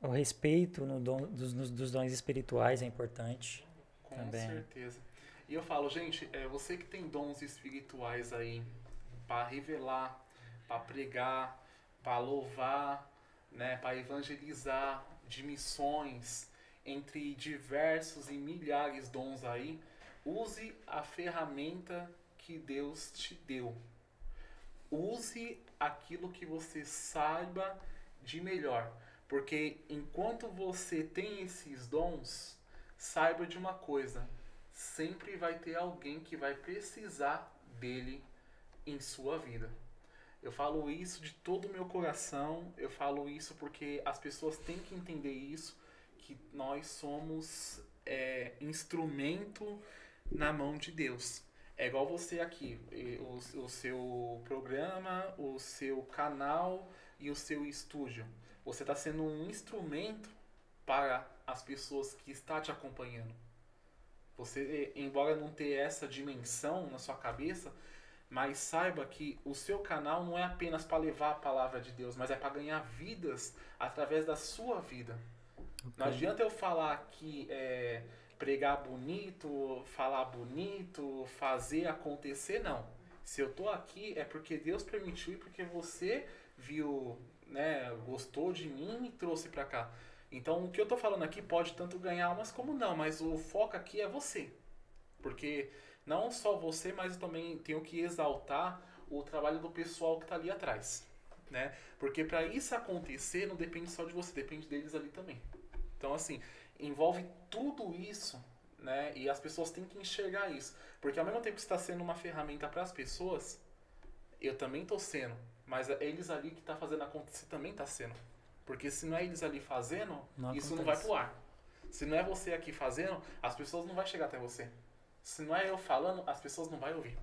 S1: o respeito no dom, dos, nos- dos dons espirituais é importante.
S2: Com
S1: Também.
S2: certeza. E eu falo, gente, é você que tem dons espirituais aí para revelar, para pregar, para louvar, né, para evangelizar, de missões, entre diversos e milhares dons aí, use a ferramenta que Deus te deu. Use aquilo que você saiba de melhor, porque enquanto você tem esses dons, saiba de uma coisa: sempre vai ter alguém que vai precisar dele em sua vida. Eu falo isso de todo o meu coração, eu falo isso porque as pessoas têm que entender isso, que nós somos é, instrumento na mão de Deus. É igual você aqui, o, o seu programa, o seu canal e o seu estúdio. Você está sendo um instrumento para as pessoas que está te acompanhando. Você, embora não ter essa dimensão na sua cabeça, mas saiba que o seu canal não é apenas para levar a palavra de Deus, mas é para ganhar vidas através da sua vida. Okay. Não adianta eu falar que é, pregar bonito, falar bonito, fazer acontecer, não. Se eu tô aqui é porque Deus permitiu e porque você viu, né, gostou de mim e trouxe para cá. Então o que eu tô falando aqui pode tanto ganhar almas como não, mas o foco aqui é você. Porque não só você, mas eu também tenho que exaltar o trabalho do pessoal que está ali atrás, né? Porque para isso acontecer não depende só de você, depende deles ali também. Então assim, envolve tudo isso, né? E as pessoas têm que enxergar isso, porque ao mesmo tempo que está sendo uma ferramenta para as pessoas, eu também estou sendo, mas é eles ali que está fazendo acontecer também está sendo. Porque se não é eles ali fazendo, não isso acontece. não vai pro ar. Se não é você aqui fazendo, as pessoas não vão chegar até você. Se não é eu falando, as pessoas não vão ouvir.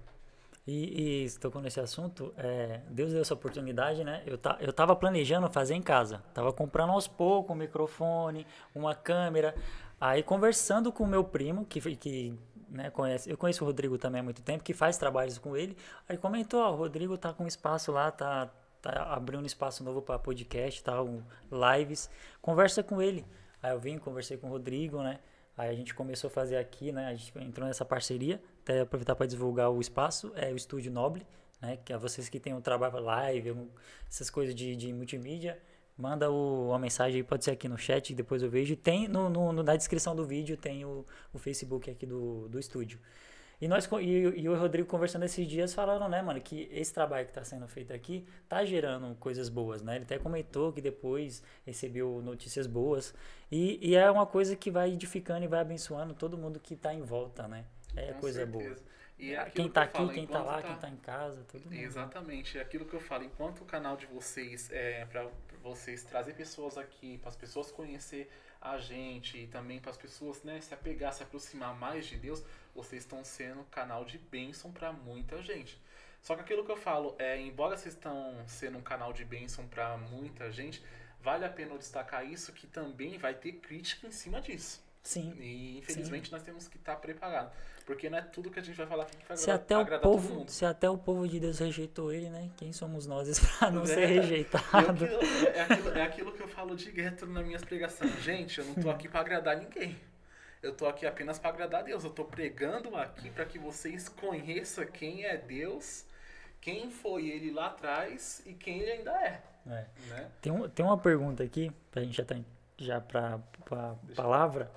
S1: E, e tocou nesse assunto, é, Deus deu essa oportunidade, né? Eu, tá, eu tava planejando fazer em casa. Tava comprando aos poucos um microfone, uma câmera. Aí conversando com o meu primo, que, que né, conhece, eu conheço o Rodrigo também há muito tempo, que faz trabalhos com ele. Aí comentou, ó, o Rodrigo tá com espaço lá, tá, tá abrindo espaço novo para podcast, tá, um, lives. Conversa com ele. Aí eu vim, conversei com o Rodrigo, né? Aí a gente começou a fazer aqui, né? A gente entrou nessa parceria, até aproveitar para divulgar o espaço, é o Estúdio Noble, né? Que é vocês que têm um trabalho live, essas coisas de, de multimídia, manda o, uma mensagem aí, pode ser aqui no chat, depois eu vejo. Tem no, no, na descrição do vídeo, tem o, o Facebook aqui do, do estúdio. E nós e, e o Rodrigo conversando esses dias falaram, né, mano, que esse trabalho que está sendo feito aqui tá gerando coisas boas, né? Ele até comentou que depois recebeu notícias boas. E, e é uma coisa que vai edificando e vai abençoando todo mundo que está em volta, né? É Com coisa certeza. boa. E é quem está aqui, falo, quem está lá, tá... quem está em casa, todo mundo.
S2: Exatamente, é aquilo que eu falo. Enquanto o canal de vocês é para vocês trazer pessoas aqui, para as pessoas conhecer a gente e também para as pessoas né, se apegar, se aproximar mais de Deus, vocês estão sendo canal de bênção para muita gente. Só que aquilo que eu falo é, embora vocês estão sendo um canal de bênção para muita gente, vale a pena destacar isso que também vai ter crítica em cima disso.
S1: Sim.
S2: E infelizmente sim. nós temos que estar preparados. Porque não é tudo que a gente vai falar que vai
S1: se até o povo Se até o povo de Deus rejeitou ele, né? Quem somos nós (laughs) para não é, ser rejeitado?
S2: É aquilo, é, aquilo, que eu falo direto nas minhas pregações. Gente, eu não tô aqui para agradar ninguém. Eu tô aqui apenas para agradar a Deus. Eu tô pregando aqui para que vocês conheçam quem é Deus, quem foi ele lá atrás e quem ele ainda é. é. Né?
S1: Tem, um, tem uma pergunta aqui, pra gente já tá já para a palavra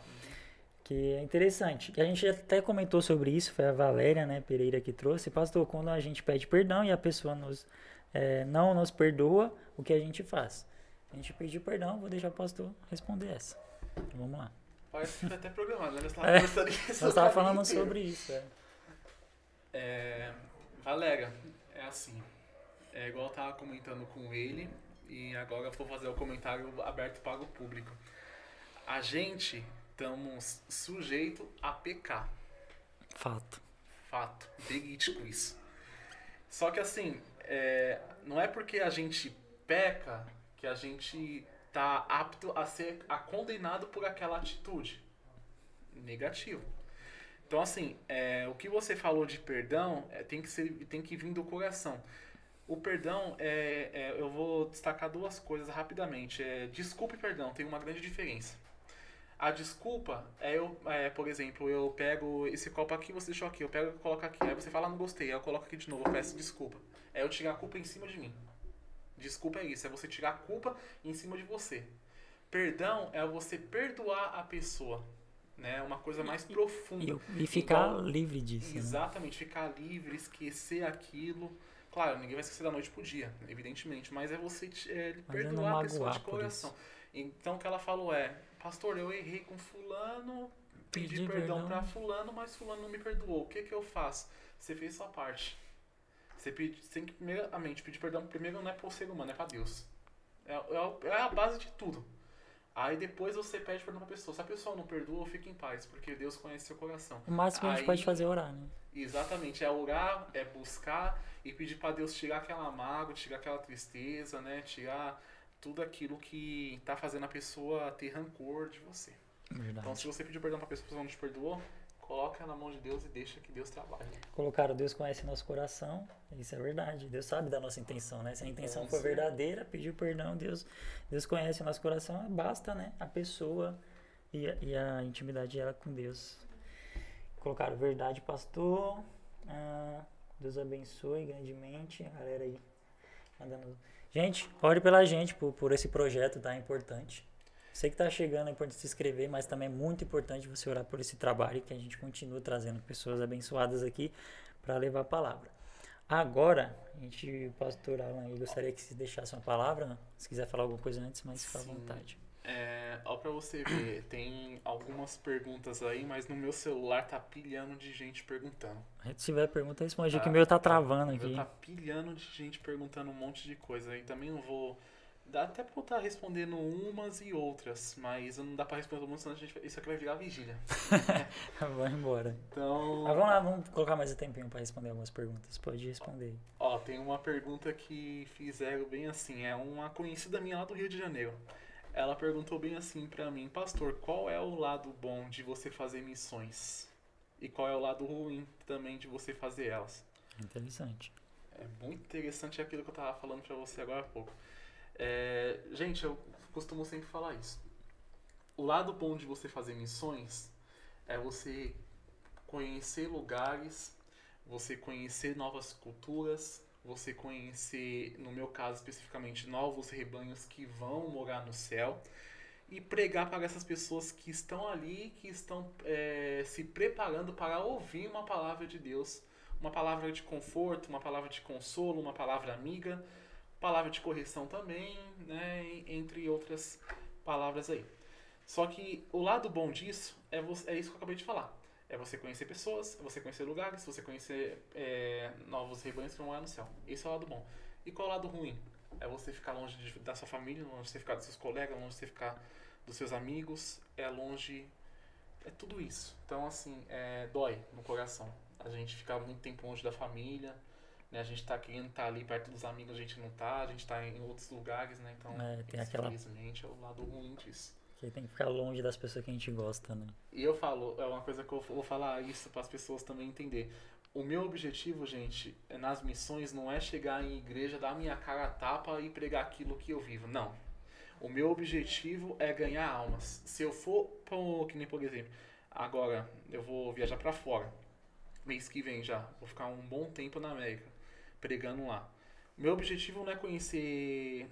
S1: que é interessante. A gente até comentou sobre isso, foi a Valéria né, Pereira que trouxe. Pastor, quando a gente pede perdão e a pessoa nos, é, não nos perdoa, o que a gente faz? A gente pediu perdão, vou deixar o pastor responder essa. Então, vamos lá.
S2: Parece que foi até programado, né? Nós (laughs) estávamos é,
S1: nós falando inteiro. sobre isso. É.
S2: É, Valéria, é assim. É igual eu tava comentando com ele e agora eu vou fazer o comentário aberto para o público. A gente estamos sujeitos a pecar.
S1: Fato.
S2: Fato. Verídico isso. Só que assim, é, não é porque a gente peca que a gente tá apto a ser a condenado por aquela atitude. Negativo. Então assim, é, o que você falou de perdão é, tem, que ser, tem que vir do coração. O perdão, é, é, eu vou destacar duas coisas rapidamente. É, desculpa e perdão, tem uma grande diferença. A desculpa é eu, é, por exemplo, eu pego esse copo aqui, você deixou aqui, eu pego e coloco aqui. Aí você fala, não gostei, aí eu coloco aqui de novo, eu peço desculpa. É eu tirar a culpa em cima de mim. Desculpa é isso, é você tirar a culpa em cima de você. Perdão é você perdoar a pessoa, né? Uma coisa mais e, profunda.
S1: E, e ficar então, livre disso.
S2: Né? Exatamente, né? ficar livre, esquecer aquilo. Claro, ninguém vai esquecer da noite pro dia, evidentemente, mas é você é, perdoar a pessoa de coração. Então o que ela falou é, pastor, eu errei com fulano, pedi, pedi perdão, perdão para fulano, mas fulano não me perdoou. O que que eu faço? Você fez sua parte. Você pede, tem que primeiramente pedir perdão primeiro não é pro ser humano, é pra Deus. É, é, é a base de tudo. Aí depois você pede perdão pra pessoa. Se a pessoa não perdoa, fica em paz, porque Deus conhece seu coração.
S1: O máximo que a gente pode fazer é orar, né?
S2: Exatamente, é orar, é buscar e pedir pra Deus tirar aquela mágoa, tirar aquela tristeza, né? Tirar tudo aquilo que tá fazendo a pessoa ter rancor de você. Então,
S1: Verdade.
S2: se você pedir perdão pra pessoa, a pessoa não te perdoou, coloca na mão de Deus e deixa que Deus trabalhe.
S1: Colocaram Deus conhece nosso coração, isso é verdade. Deus sabe da nossa intenção, né? Se a intenção
S2: Com
S1: for
S2: certeza.
S1: verdadeira, pedir perdão, Deus, Deus conhece o nosso coração, basta, né? A pessoa e a, e a intimidade dela com Deus. Colocaram verdade, pastor. Ah, Deus abençoe grandemente. A galera aí mandando. Gente, ore pela gente por, por esse projeto, tá? É importante. Sei que tá chegando, é importante se inscrever, mas também é muito importante você orar por esse trabalho que a gente continua trazendo pessoas abençoadas aqui para levar a palavra. Agora, a gente, o pastor Alan, gostaria que se deixasse uma palavra, né? se quiser falar alguma coisa antes, mas fica à vontade.
S2: É, ó pra você ver, (coughs) tem algumas perguntas aí, mas no meu celular tá pilhando de gente perguntando.
S1: Se tiver pergunta, responde,
S2: Tá.
S1: que o meu tá travando aqui.
S2: meu tá pilhando de gente perguntando um monte de coisa. aí também não vou. Dá até pra eu estar respondendo umas e outras, mas não dá pra responder todo mundo, senão a gente, isso aqui vai virar vigília. (laughs)
S1: Vai embora.
S2: Então.
S1: Mas vamos lá, vamos colocar mais um tempinho para responder algumas perguntas. Pode responder.
S2: Ó, tem uma pergunta que fizeram bem assim. É uma conhecida minha lá do Rio de Janeiro. Ela perguntou bem assim pra mim, pastor, qual é o lado bom de você fazer missões? E qual é o lado ruim também de você fazer elas?
S1: Interessante.
S2: É muito interessante aquilo que eu tava falando pra você agora há pouco. É, gente, eu costumo sempre falar isso. O lado bom de você fazer missões é você conhecer lugares, você conhecer novas culturas, você conhecer, no meu caso especificamente, novos rebanhos que vão morar no céu e pregar para essas pessoas que estão ali, que estão é, se preparando para ouvir uma palavra de Deus uma palavra de conforto, uma palavra de consolo, uma palavra amiga, palavra de correção também, né, entre outras palavras aí. Só que o lado bom disso é, você, é isso que eu acabei de falar. É você conhecer pessoas, é você conhecer lugares, você conhecer é, novos rebanhos que vão lá no céu. Esse é o lado bom. E qual é o lado ruim? É você ficar longe de- da sua família, longe de você ficar dos seus colegas, longe de você ficar dos seus amigos, é longe. É tudo isso. Então, assim, é, dói no coração. A gente ficar muito tempo longe da família, né? A gente tá querendo estar ali perto dos amigos, a gente não tá, a gente tá em outros lugares, né? Então,
S1: É, tem aquela-
S2: infelizmente, é o lado ruim disso.
S1: Que tem que ficar longe das pessoas que a gente gosta, né?
S2: E eu falo, é uma coisa que eu vou falar isso para as pessoas também entender. O meu objetivo, gente, nas missões não é chegar em igreja, dar minha cara a tapa e pregar aquilo que eu vivo. Não. O meu objetivo é ganhar almas. Se eu for, pro, que nem por exemplo, agora eu vou viajar para fora. Mês que vem já. Vou ficar um bom tempo na América, pregando lá. Meu objetivo não é conhecer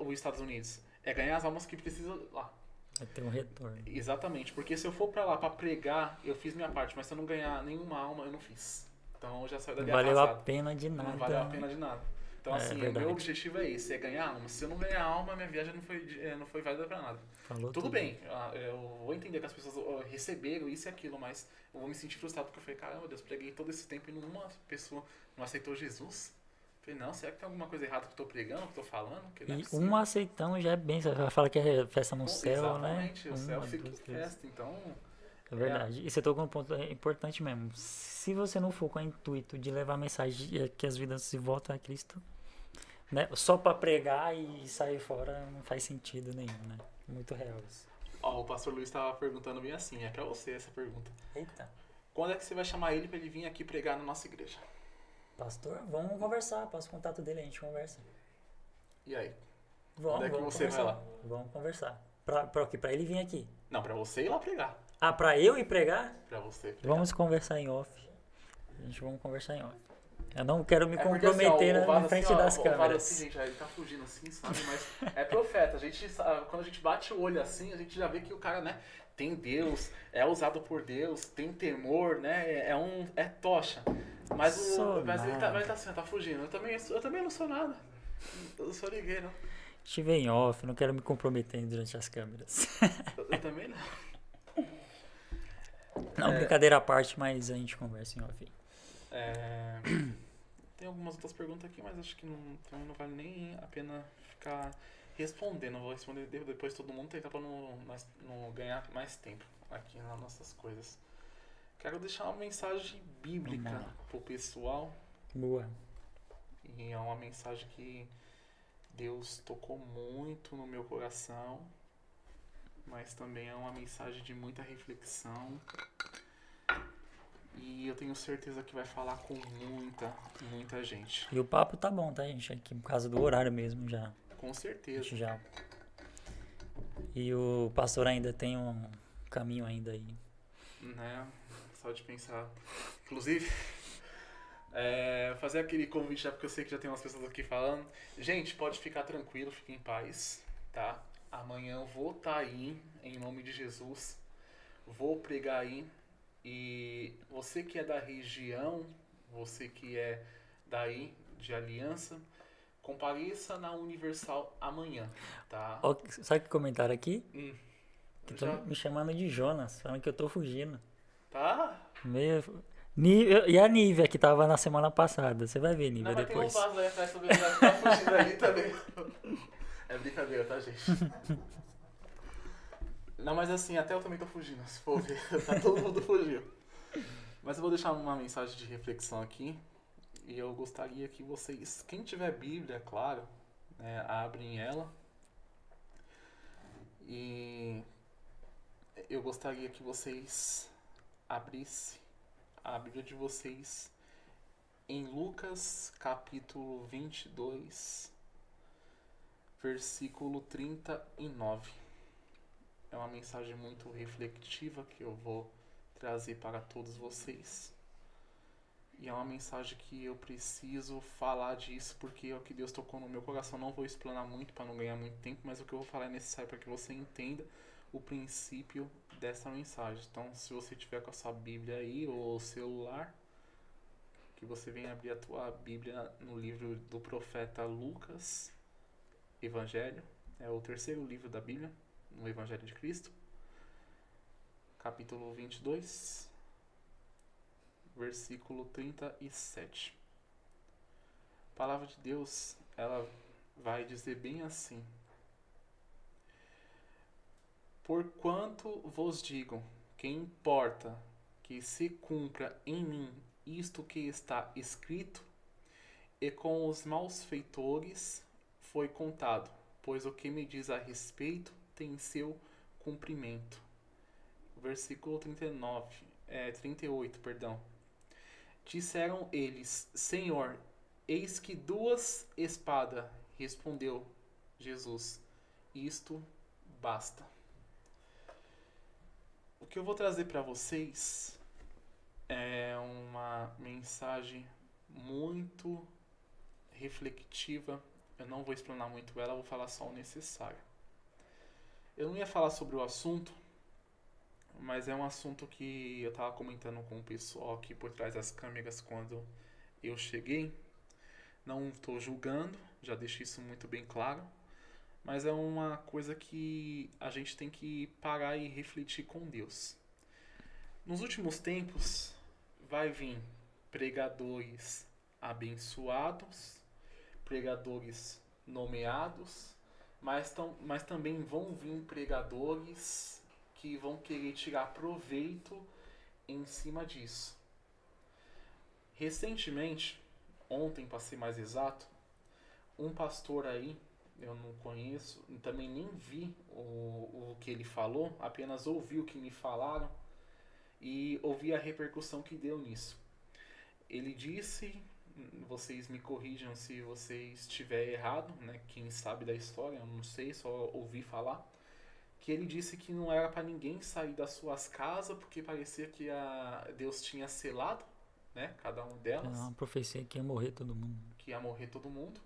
S2: os Estados Unidos. É ganhar as almas que precisam lá.
S1: Vai ter um retorno.
S2: Exatamente, porque se eu for pra lá pra pregar, eu fiz minha parte, mas se eu não ganhar nenhuma alma, eu não fiz. Então eu já saio
S1: Não
S2: dali
S1: valeu a
S2: arrasado.
S1: pena de nada.
S2: Não valeu a pena de nada. Então,
S1: É,
S2: assim, o
S1: verdade.
S2: meu objetivo é esse, é ganhar alma. Se eu não ganhar alma, minha viagem não foi, eh, não foi válida pra nada.
S1: Falou
S2: Tudo bem, ah, eu vou entender que as pessoas receberam isso e aquilo, mas eu vou me sentir frustrado porque eu falei, caramba, Deus, preguei todo esse tempo e nenhuma pessoa não aceitou Jesus. Falei, não, será que tem alguma coisa errada que eu tô pregando, que eu tô falando? Que não é
S1: E
S2: possível.
S1: um aceitão já é bem. Você fala que é festa no
S2: Bom,
S1: céu, né?
S2: Exatamente, o céu
S1: Uma,
S2: fica em festa, então...
S1: É verdade. E você tocou um ponto importante mesmo. Se você não for com o intuito de levar a mensagem de que as vidas se voltam a Cristo, né? Só pra pregar e sair fora não faz sentido nenhum, né? Muito real isso.
S2: Ó, o pastor Luiz estava perguntando bem assim, é pra você essa pergunta.
S1: Eita.
S2: Quando é que você vai chamar ele pra ele vir aqui pregar na nossa igreja?
S1: Pastor, vamos conversar. Passa o contato dele, a gente conversa.
S2: E aí?
S1: Vamos,
S2: Onde é que
S1: vamos
S2: você vai
S1: conversar.
S2: lá?
S1: Vamos conversar. Pra, pra, pra ele vir aqui.
S2: Não, pra você ir lá pregar.
S1: Ah, pra eu ir pregar?
S2: Pra você pregar.
S1: Vamos conversar em off. A gente vamos conversar em off. Eu não quero me
S2: É porque, assim,
S1: comprometer
S2: ó, o
S1: na- na frente
S2: assim, ó,
S1: das
S2: Vado,
S1: câmeras.
S2: assim, gente, ele tá fugindo assim, sabe? Mas é profeta. A gente, quando a gente bate o olho assim, a gente já vê que o cara, né, tem Deus, é usado por Deus, tem temor, né? É um. É tocha. Mas, o, mas, ele tá, mas ele tá assim, tá fugindo. Eu também, eu também não sou nada. Eu sou ninguém, não.
S1: Estive em off, não quero me comprometer durante as câmeras.
S2: Eu, eu também não.
S1: Não,
S2: É.
S1: brincadeira à parte, mas a gente conversa em off.
S2: É, Tem algumas outras perguntas aqui, mas acho que não, não vale nem a pena ficar respondendo. Eu vou responder depois todo mundo tentar para não, não ganhar mais tempo aqui nas nossas coisas. Quero deixar uma mensagem bíblica pro pessoal.
S1: Boa.
S2: E é uma mensagem que Deus tocou muito no meu coração, mas também é uma mensagem de muita reflexão. E eu tenho certeza que vai falar com muita, muita gente.
S1: E o papo tá bom, tá, gente? Aqui por causa do horário mesmo já.
S2: Com certeza.
S1: Já. E o pastor ainda tem um caminho ainda aí.
S2: Né? Só de pensar. Inclusive, (laughs) é, fazer aquele convite já porque eu sei que já tem umas pessoas aqui falando. Gente, pode ficar tranquilo, fique em paz, tá? Amanhã eu vou estar tá aí, em nome de Jesus. Vou pregar aí. E você que é da região, você que é daí, de aliança, compareça na Universal amanhã, tá?
S1: Ó, sabe que comentaram aqui?
S2: Hum,
S1: que estão me chamando de Jonas, falando que eu tô fugindo.
S2: Tá?
S1: Meio... E a Nívia, que tava na semana passada. Você vai ver, Nívia,
S2: Não,
S1: depois.
S2: Tem um vaso aí atrás também, tá fugindo ali também. É brincadeira, tá, gente? (laughs) Não, mas assim, até eu também tô fugindo, se for ver. (laughs) tá todo mundo fugiu. Mas eu vou deixar uma mensagem de reflexão aqui. E eu gostaria que vocês, quem tiver Bíblia, claro, né, abrem ela. E eu gostaria que vocês abrissem a Bíblia de vocês em Lucas capítulo 22, versículo 39. É uma mensagem muito reflexiva que eu vou trazer para todos vocês. E é uma mensagem que eu preciso falar disso porque é o que Deus tocou no meu coração. Não vou explanar muito para não ganhar muito tempo, mas o que eu vou falar é necessário para que você entenda o princípio dessa mensagem. Então, se você tiver com a sua Bíblia aí ou celular, que você venha abrir a tua Bíblia no livro do profeta Lucas, Evangelho, é o terceiro livro da Bíblia, no Evangelho de Cristo, capítulo 22, versículo 37. A palavra de Deus, ela vai dizer bem assim: Porquanto vos digo que importa que se cumpra em mim isto que está escrito, e com os malfeitores foi contado, pois o que me diz a respeito tem seu cumprimento. Versículo 39, é, 38, perdão. Disseram eles, Senhor, eis que duas espadas, respondeu Jesus, isto basta o que eu vou trazer para vocês é uma mensagem muito reflexiva. Eu não vou explanar muito ela, vou falar só o necessário. Eu não ia falar sobre o assunto, mas é um assunto que eu estava comentando com o pessoal aqui por trás das câmeras quando eu cheguei. Não estou julgando, já deixei isso muito bem claro mas é uma coisa que a gente tem que parar e refletir com Deus. Nos últimos tempos, vai vir pregadores abençoados, pregadores nomeados, mas, mas também vão vir pregadores que vão querer tirar proveito em cima disso. Recentemente, ontem para ser mais exato, um pastor aí eu não conheço, também nem vi o, o que ele falou, apenas ouvi o que me falaram e ouvi a repercussão que deu nisso. Ele disse, vocês me corrijam se vocês estiver errado, né? Quem sabe da história, eu não sei, só ouvi falar. Que ele disse que não era para ninguém sair das suas casas porque parecia que a Deus tinha selado, né? Cada um delas.
S1: É uma profecia que ia morrer todo mundo.
S2: Que ia morrer todo mundo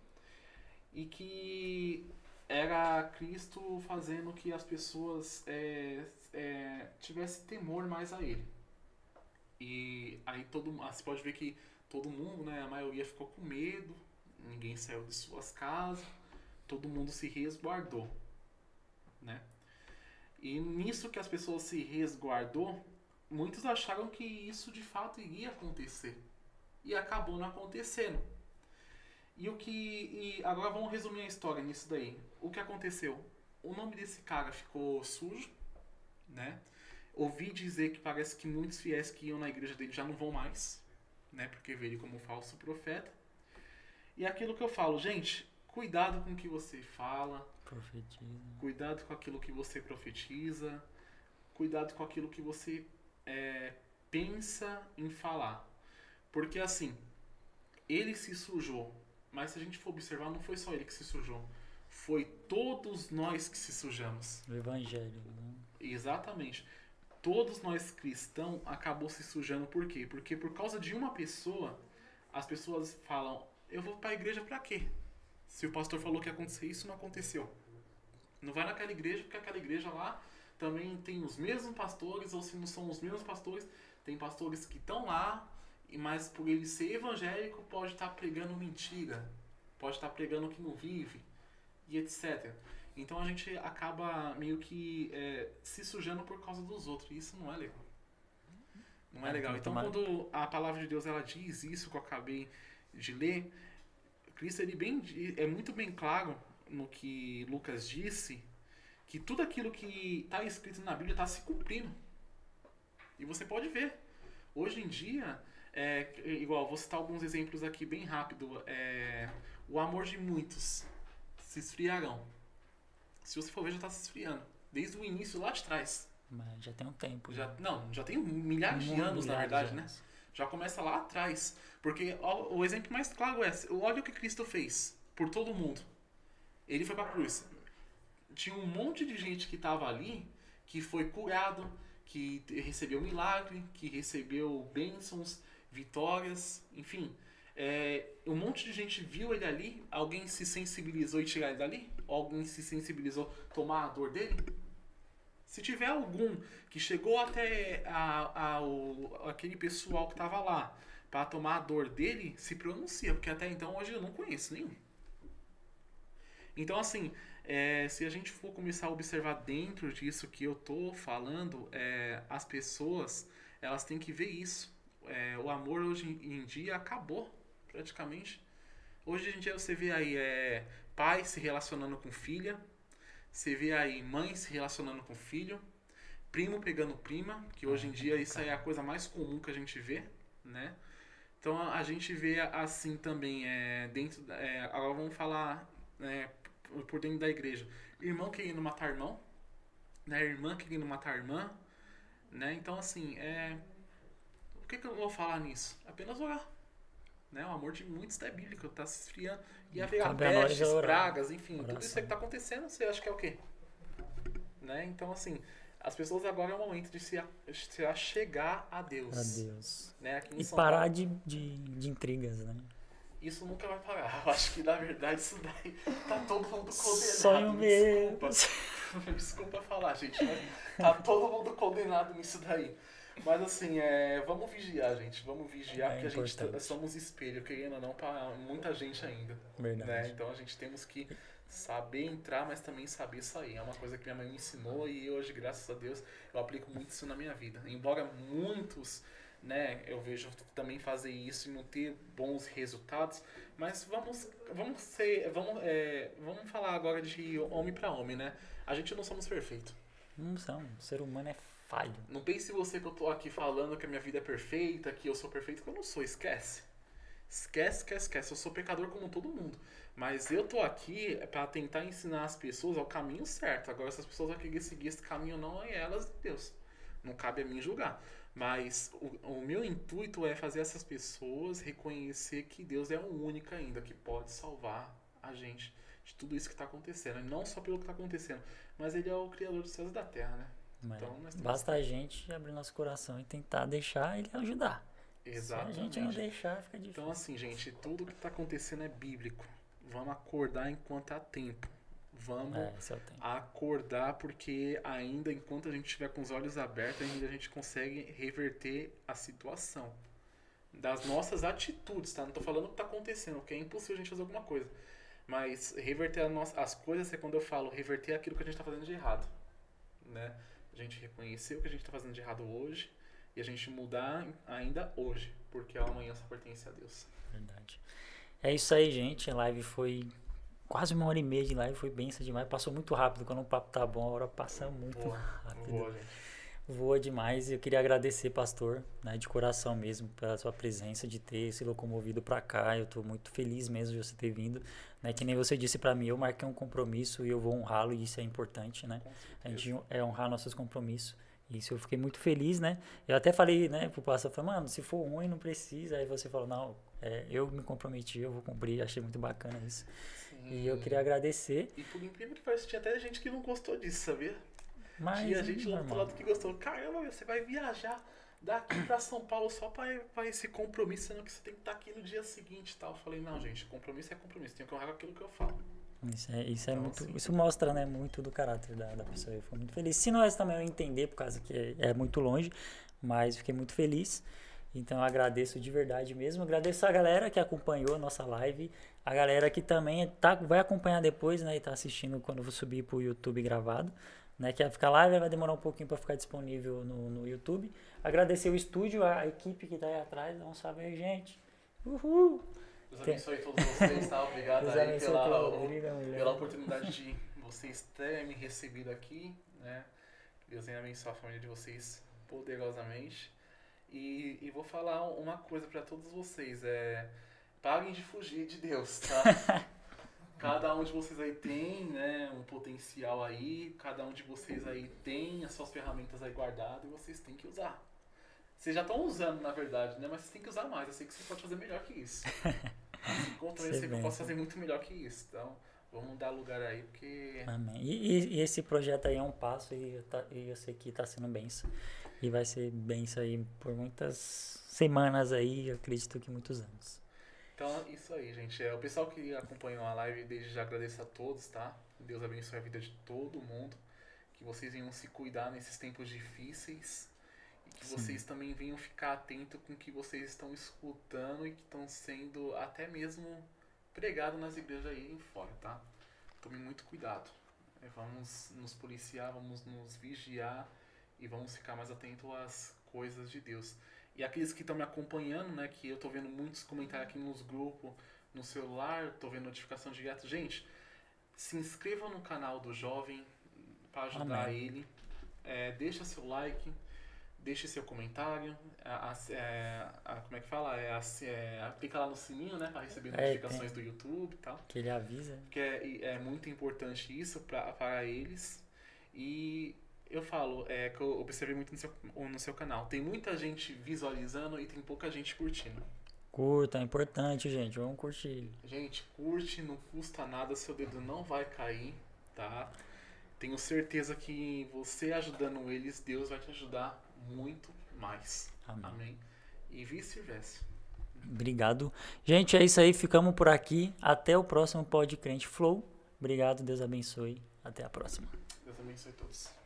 S2: e que era Cristo fazendo que as pessoas é, é, tivessem temor mais a Ele. E aí todo você pode ver que todo mundo, né, a maioria ficou com medo, ninguém saiu de suas casas, todo mundo se resguardou, né? E nisso que as pessoas se resguardou, muitos acharam que isso de fato iria acontecer. E acabou não acontecendo. E o que. E agora vamos resumir a história nisso daí. O que aconteceu? O nome desse cara ficou sujo, né? Ouvi dizer que parece que muitos fiéis que iam na igreja dele já não vão mais, né? Porque veio como falso profeta. E é aquilo que eu falo, gente, cuidado com o que você fala,
S1: Profetiza.
S2: cuidado com aquilo que você profetiza, cuidado com aquilo que você é, pensa em falar. Porque assim, ele se sujou, mas se a gente for observar, não foi só ele que se sujou, foi todos nós que se sujamos.
S1: O evangelho. Né?
S2: Exatamente. Todos nós cristãos acabou se sujando por quê? Porque por causa de uma pessoa, as pessoas falam: "Eu vou para a igreja para quê?" Se o pastor falou que ia acontecer isso, não aconteceu. Não vai naquela igreja porque aquela igreja lá também tem os mesmos pastores, ou se não são os mesmos pastores, tem pastores que estão lá, e mas por ele ser evangélico pode estar pregando mentira, pode estar pregando que não vive e etc. Então a gente acaba meio que é, se sujando por causa dos outros. E isso não é legal. Não é
S1: É,
S2: legal. Então quando a palavra de Deus ela diz isso que eu acabei de ler, Cristo ele bem é muito bem claro no que Lucas disse que tudo aquilo que está escrito na Bíblia está se cumprindo. E você pode ver. Hoje em dia, é, igual, vou citar alguns exemplos aqui bem rápido. É, o amor de muitos se esfriarão. Se você for ver, já está se esfriando. Desde o início lá de trás.
S1: Mas já tem um tempo.
S2: Já, não, já tem milhares de anos, na
S1: milhares
S2: verdade,
S1: de
S2: né? Já começa lá atrás. Porque ó, o exemplo mais claro é: olha o que Cristo fez por todo mundo. Ele foi pra cruz. Tinha um monte de gente que estava ali que foi curado, que recebeu milagre, que recebeu bênçãos, vitórias, enfim. É, um monte de gente viu ele ali, alguém se sensibilizou e tirar ele dali? Alguém se sensibilizou tomar a dor dele? Se tiver algum que chegou até a, a- o- aquele pessoal que estava lá para tomar a dor dele, se pronuncia, porque até então hoje eu não conheço nenhum. Então, assim, é, se a gente for começar a observar dentro disso que eu tô falando, é, as pessoas elas têm que ver isso. É, o amor hoje em dia acabou, praticamente. Hoje em dia você vê aí é, pai se relacionando com filha, você vê aí mãe se relacionando com filho, primo pegando prima, que hoje em dia isso aí é a coisa mais comum que a gente vê, né? Então a gente vê assim também, é, dentro, é, agora vamos falar por- por dentro da igreja. Irmão querendo matar irmão, né? Irmã querendo matar irmã, né? Então assim, é, o que, que eu vou falar nisso? Apenas orar. Né? O amor de muitos é bíblico, tá se esfriando. E haverá pestes, pragas, enfim, tudo
S1: Oração.
S2: isso aí que tá acontecendo, você acha que é o quê? Né? Então, assim, as pessoas agora é o momento de se, a- se achegar a Deus.
S1: A Deus.
S2: Né?
S1: E
S2: São
S1: parar
S2: Paulo,
S1: de, de, de intrigas, né?
S2: isso nunca vai parar. Eu acho que, na verdade, isso daí tá todo mundo condenado.
S1: Sonho meu. (laughs)
S2: Desculpa. Desculpa falar, gente, mas tá todo mundo condenado nisso daí. Mas assim, é, vamos vigiar, gente. Vamos vigiar,
S1: É
S2: porque a gente tá-
S1: importante.
S2: somos espelho, querendo ou não, pra muita gente ainda.
S1: Verdade.
S2: Né? Então a gente temos que saber entrar, mas também saber sair. É uma coisa que minha mãe me ensinou e hoje, graças a Deus, eu aplico muito isso na minha vida. Embora muitos, né, eu vejo também fazer isso e não ter bons resultados, mas vamos, vamos ser, vamos, é, vamos falar agora de homem para homem, né? A gente não somos perfeitos.
S1: Não são. O ser humano é falho.
S2: Não pense você que eu tô aqui falando que a minha vida é perfeita, que eu sou perfeito, que eu não sou, esquece. Esquece, esquece, esquece. Eu sou pecador como todo mundo. Mas eu tô aqui para tentar ensinar as pessoas ao caminho certo. Agora, se as pessoas querer seguir esse caminho não, é elas e Deus. Não cabe a mim julgar. Mas o, o meu intuito é fazer essas pessoas reconhecer que Deus é o único ainda que pode salvar a gente de tudo isso que está acontecendo. E não só pelo que está acontecendo, mas Ele é o Criador dos céus e da terra, né?
S1: Mas
S2: Então,
S1: basta a gente abrir nosso coração e tentar deixar ele ajudar.
S2: Exatamente.
S1: Se a gente não deixar, fica difícil.
S2: Então, assim, gente, tudo que está acontecendo é bíblico. Vamos acordar enquanto há tempo. Vamos
S1: É, é tempo.
S2: acordar porque ainda enquanto a gente estiver com os olhos abertos, ainda a gente consegue reverter a situação. Das nossas atitudes, tá? Não tô falando o que tá acontecendo, porque é impossível a gente fazer alguma coisa. Mas reverter nossa, as coisas é quando eu falo reverter aquilo que a gente tá fazendo de errado. Né? A gente reconhecer o que a gente tá fazendo de errado hoje e a gente mudar ainda hoje, porque o amanhã só pertence a Deus.
S1: Verdade. É isso aí, gente. A live foi quase uma hora e meia de live, foi benção demais. Passou muito rápido. Quando o papo tá bom, a hora passa muito
S2: Boa,
S1: rápido.
S2: boa, gente.
S1: Voa demais e eu queria agradecer, pastor, né, de coração mesmo, pela sua presença, de ter se locomovido para cá. Eu estou muito feliz mesmo de você ter vindo. Né, que nem você disse para mim, eu marquei um compromisso e eu vou honrá-lo e isso é importante, né? A gente é honrar nossos compromissos. Isso eu fiquei muito feliz, né? Eu até falei, né, pro pastor, falei, mano, se for ruim, não precisa. Aí você falou, não, é, eu me comprometi, eu vou cumprir. Achei muito bacana isso.
S2: Sim.
S1: E eu queria agradecer.
S2: E por incrível que pareça, tinha até gente que não gostou disso, sabia?
S1: Mas,
S2: tinha gente lá do outro lado que gostou. Caramba, você vai viajar daqui pra São Paulo só pra, pra esse compromisso, sendo que você tem que estar aqui no dia seguinte tal. Eu falei, não, gente, compromisso é compromisso, tenho que honrar aquilo que eu falo.
S1: Isso, é, isso, é
S2: Então,
S1: muito,
S2: assim-
S1: isso mostra né, muito do caráter da, da pessoa. Eu fui muito feliz. Se nós também eu entender, por causa que é, é muito longe, mas fiquei muito feliz. Então eu agradeço de verdade mesmo. Agradeço a galera que acompanhou a nossa live, a galera que também tá, vai acompanhar depois, né? E tá assistindo quando eu subir pro YouTube gravado. Né, que vai ficar live, vai demorar um pouquinho para ficar disponível no, no YouTube. Agradecer o estúdio, a equipe que tá aí atrás. Dá um salve aí, gente. Uhul!
S2: Deus abençoe todos vocês, tá? Obrigado
S1: Deus
S2: aí pela, o-
S1: a
S2: pela oportunidade de vocês terem me recebido aqui, né? Deus venha abençoar a família de vocês poderosamente. E, e vou falar uma coisa pra todos vocês, é parem de fugir de Deus, tá? (laughs) Cada um de vocês aí tem, né, um potencial aí, cada um de vocês aí tem as suas ferramentas aí guardadas e vocês têm que usar. Vocês já estão usando, na verdade, né? Mas vocês têm que usar mais. Eu sei que você pode fazer melhor que isso. (laughs) Também eu sei que eu posso fazer muito melhor que isso. Então, vamos dar lugar aí, porque
S1: Amém. E, e- e esse projeto aí é um passo e, eu tá- e eu sei que está sendo benção. E vai ser benção aí por muitas semanas aí, eu acredito que muitos anos.
S2: Então, isso aí, gente. É, o pessoal que acompanhou a live, desde já agradeço a todos, tá? Deus abençoe a vida de todo mundo. Que vocês venham se cuidar nesses tempos difíceis. E que
S1: Sim.
S2: vocês também venham ficar atento com o que vocês estão escutando e que estão sendo até mesmo pregado nas igrejas aí fora, tá? Tome muito cuidado. É, Vamos nos policiar, vamos nos vigiar e vamos ficar mais atentos às coisas de Deus. E aqueles que estão me acompanhando, né, que eu tô vendo muitos comentários aqui nos grupos, no celular, tô vendo notificação direto. Gente, se inscrevam no canal do jovem para ajudar
S1: Amém.
S2: ele. É, deixa seu like, deixe seu comentário. a- a- é, a- como é que fala? É, a- é, clica lá no sininho, né, para receber
S1: É,
S2: notificações do YouTube e tal
S1: Que ele avisa.
S2: que é, é muito importante isso para eles. E eu falo, é que eu observei muito no seu, no seu canal. Tem muita gente visualizando e tem pouca gente curtindo.
S1: Curta, é importante, gente. Vamos curtir.
S2: Gente, curte, não custa nada, seu dedo não vai cair, tá? Tenho certeza que você ajudando eles, Deus vai te ajudar muito mais.
S1: Amém.
S2: Amém? E vice-versa.
S1: Obrigado. Gente, é isso aí. Ficamos por aqui. Até o próximo Pod Crente Flow. Obrigado, Deus abençoe. Até a próxima.
S2: Deus abençoe todos.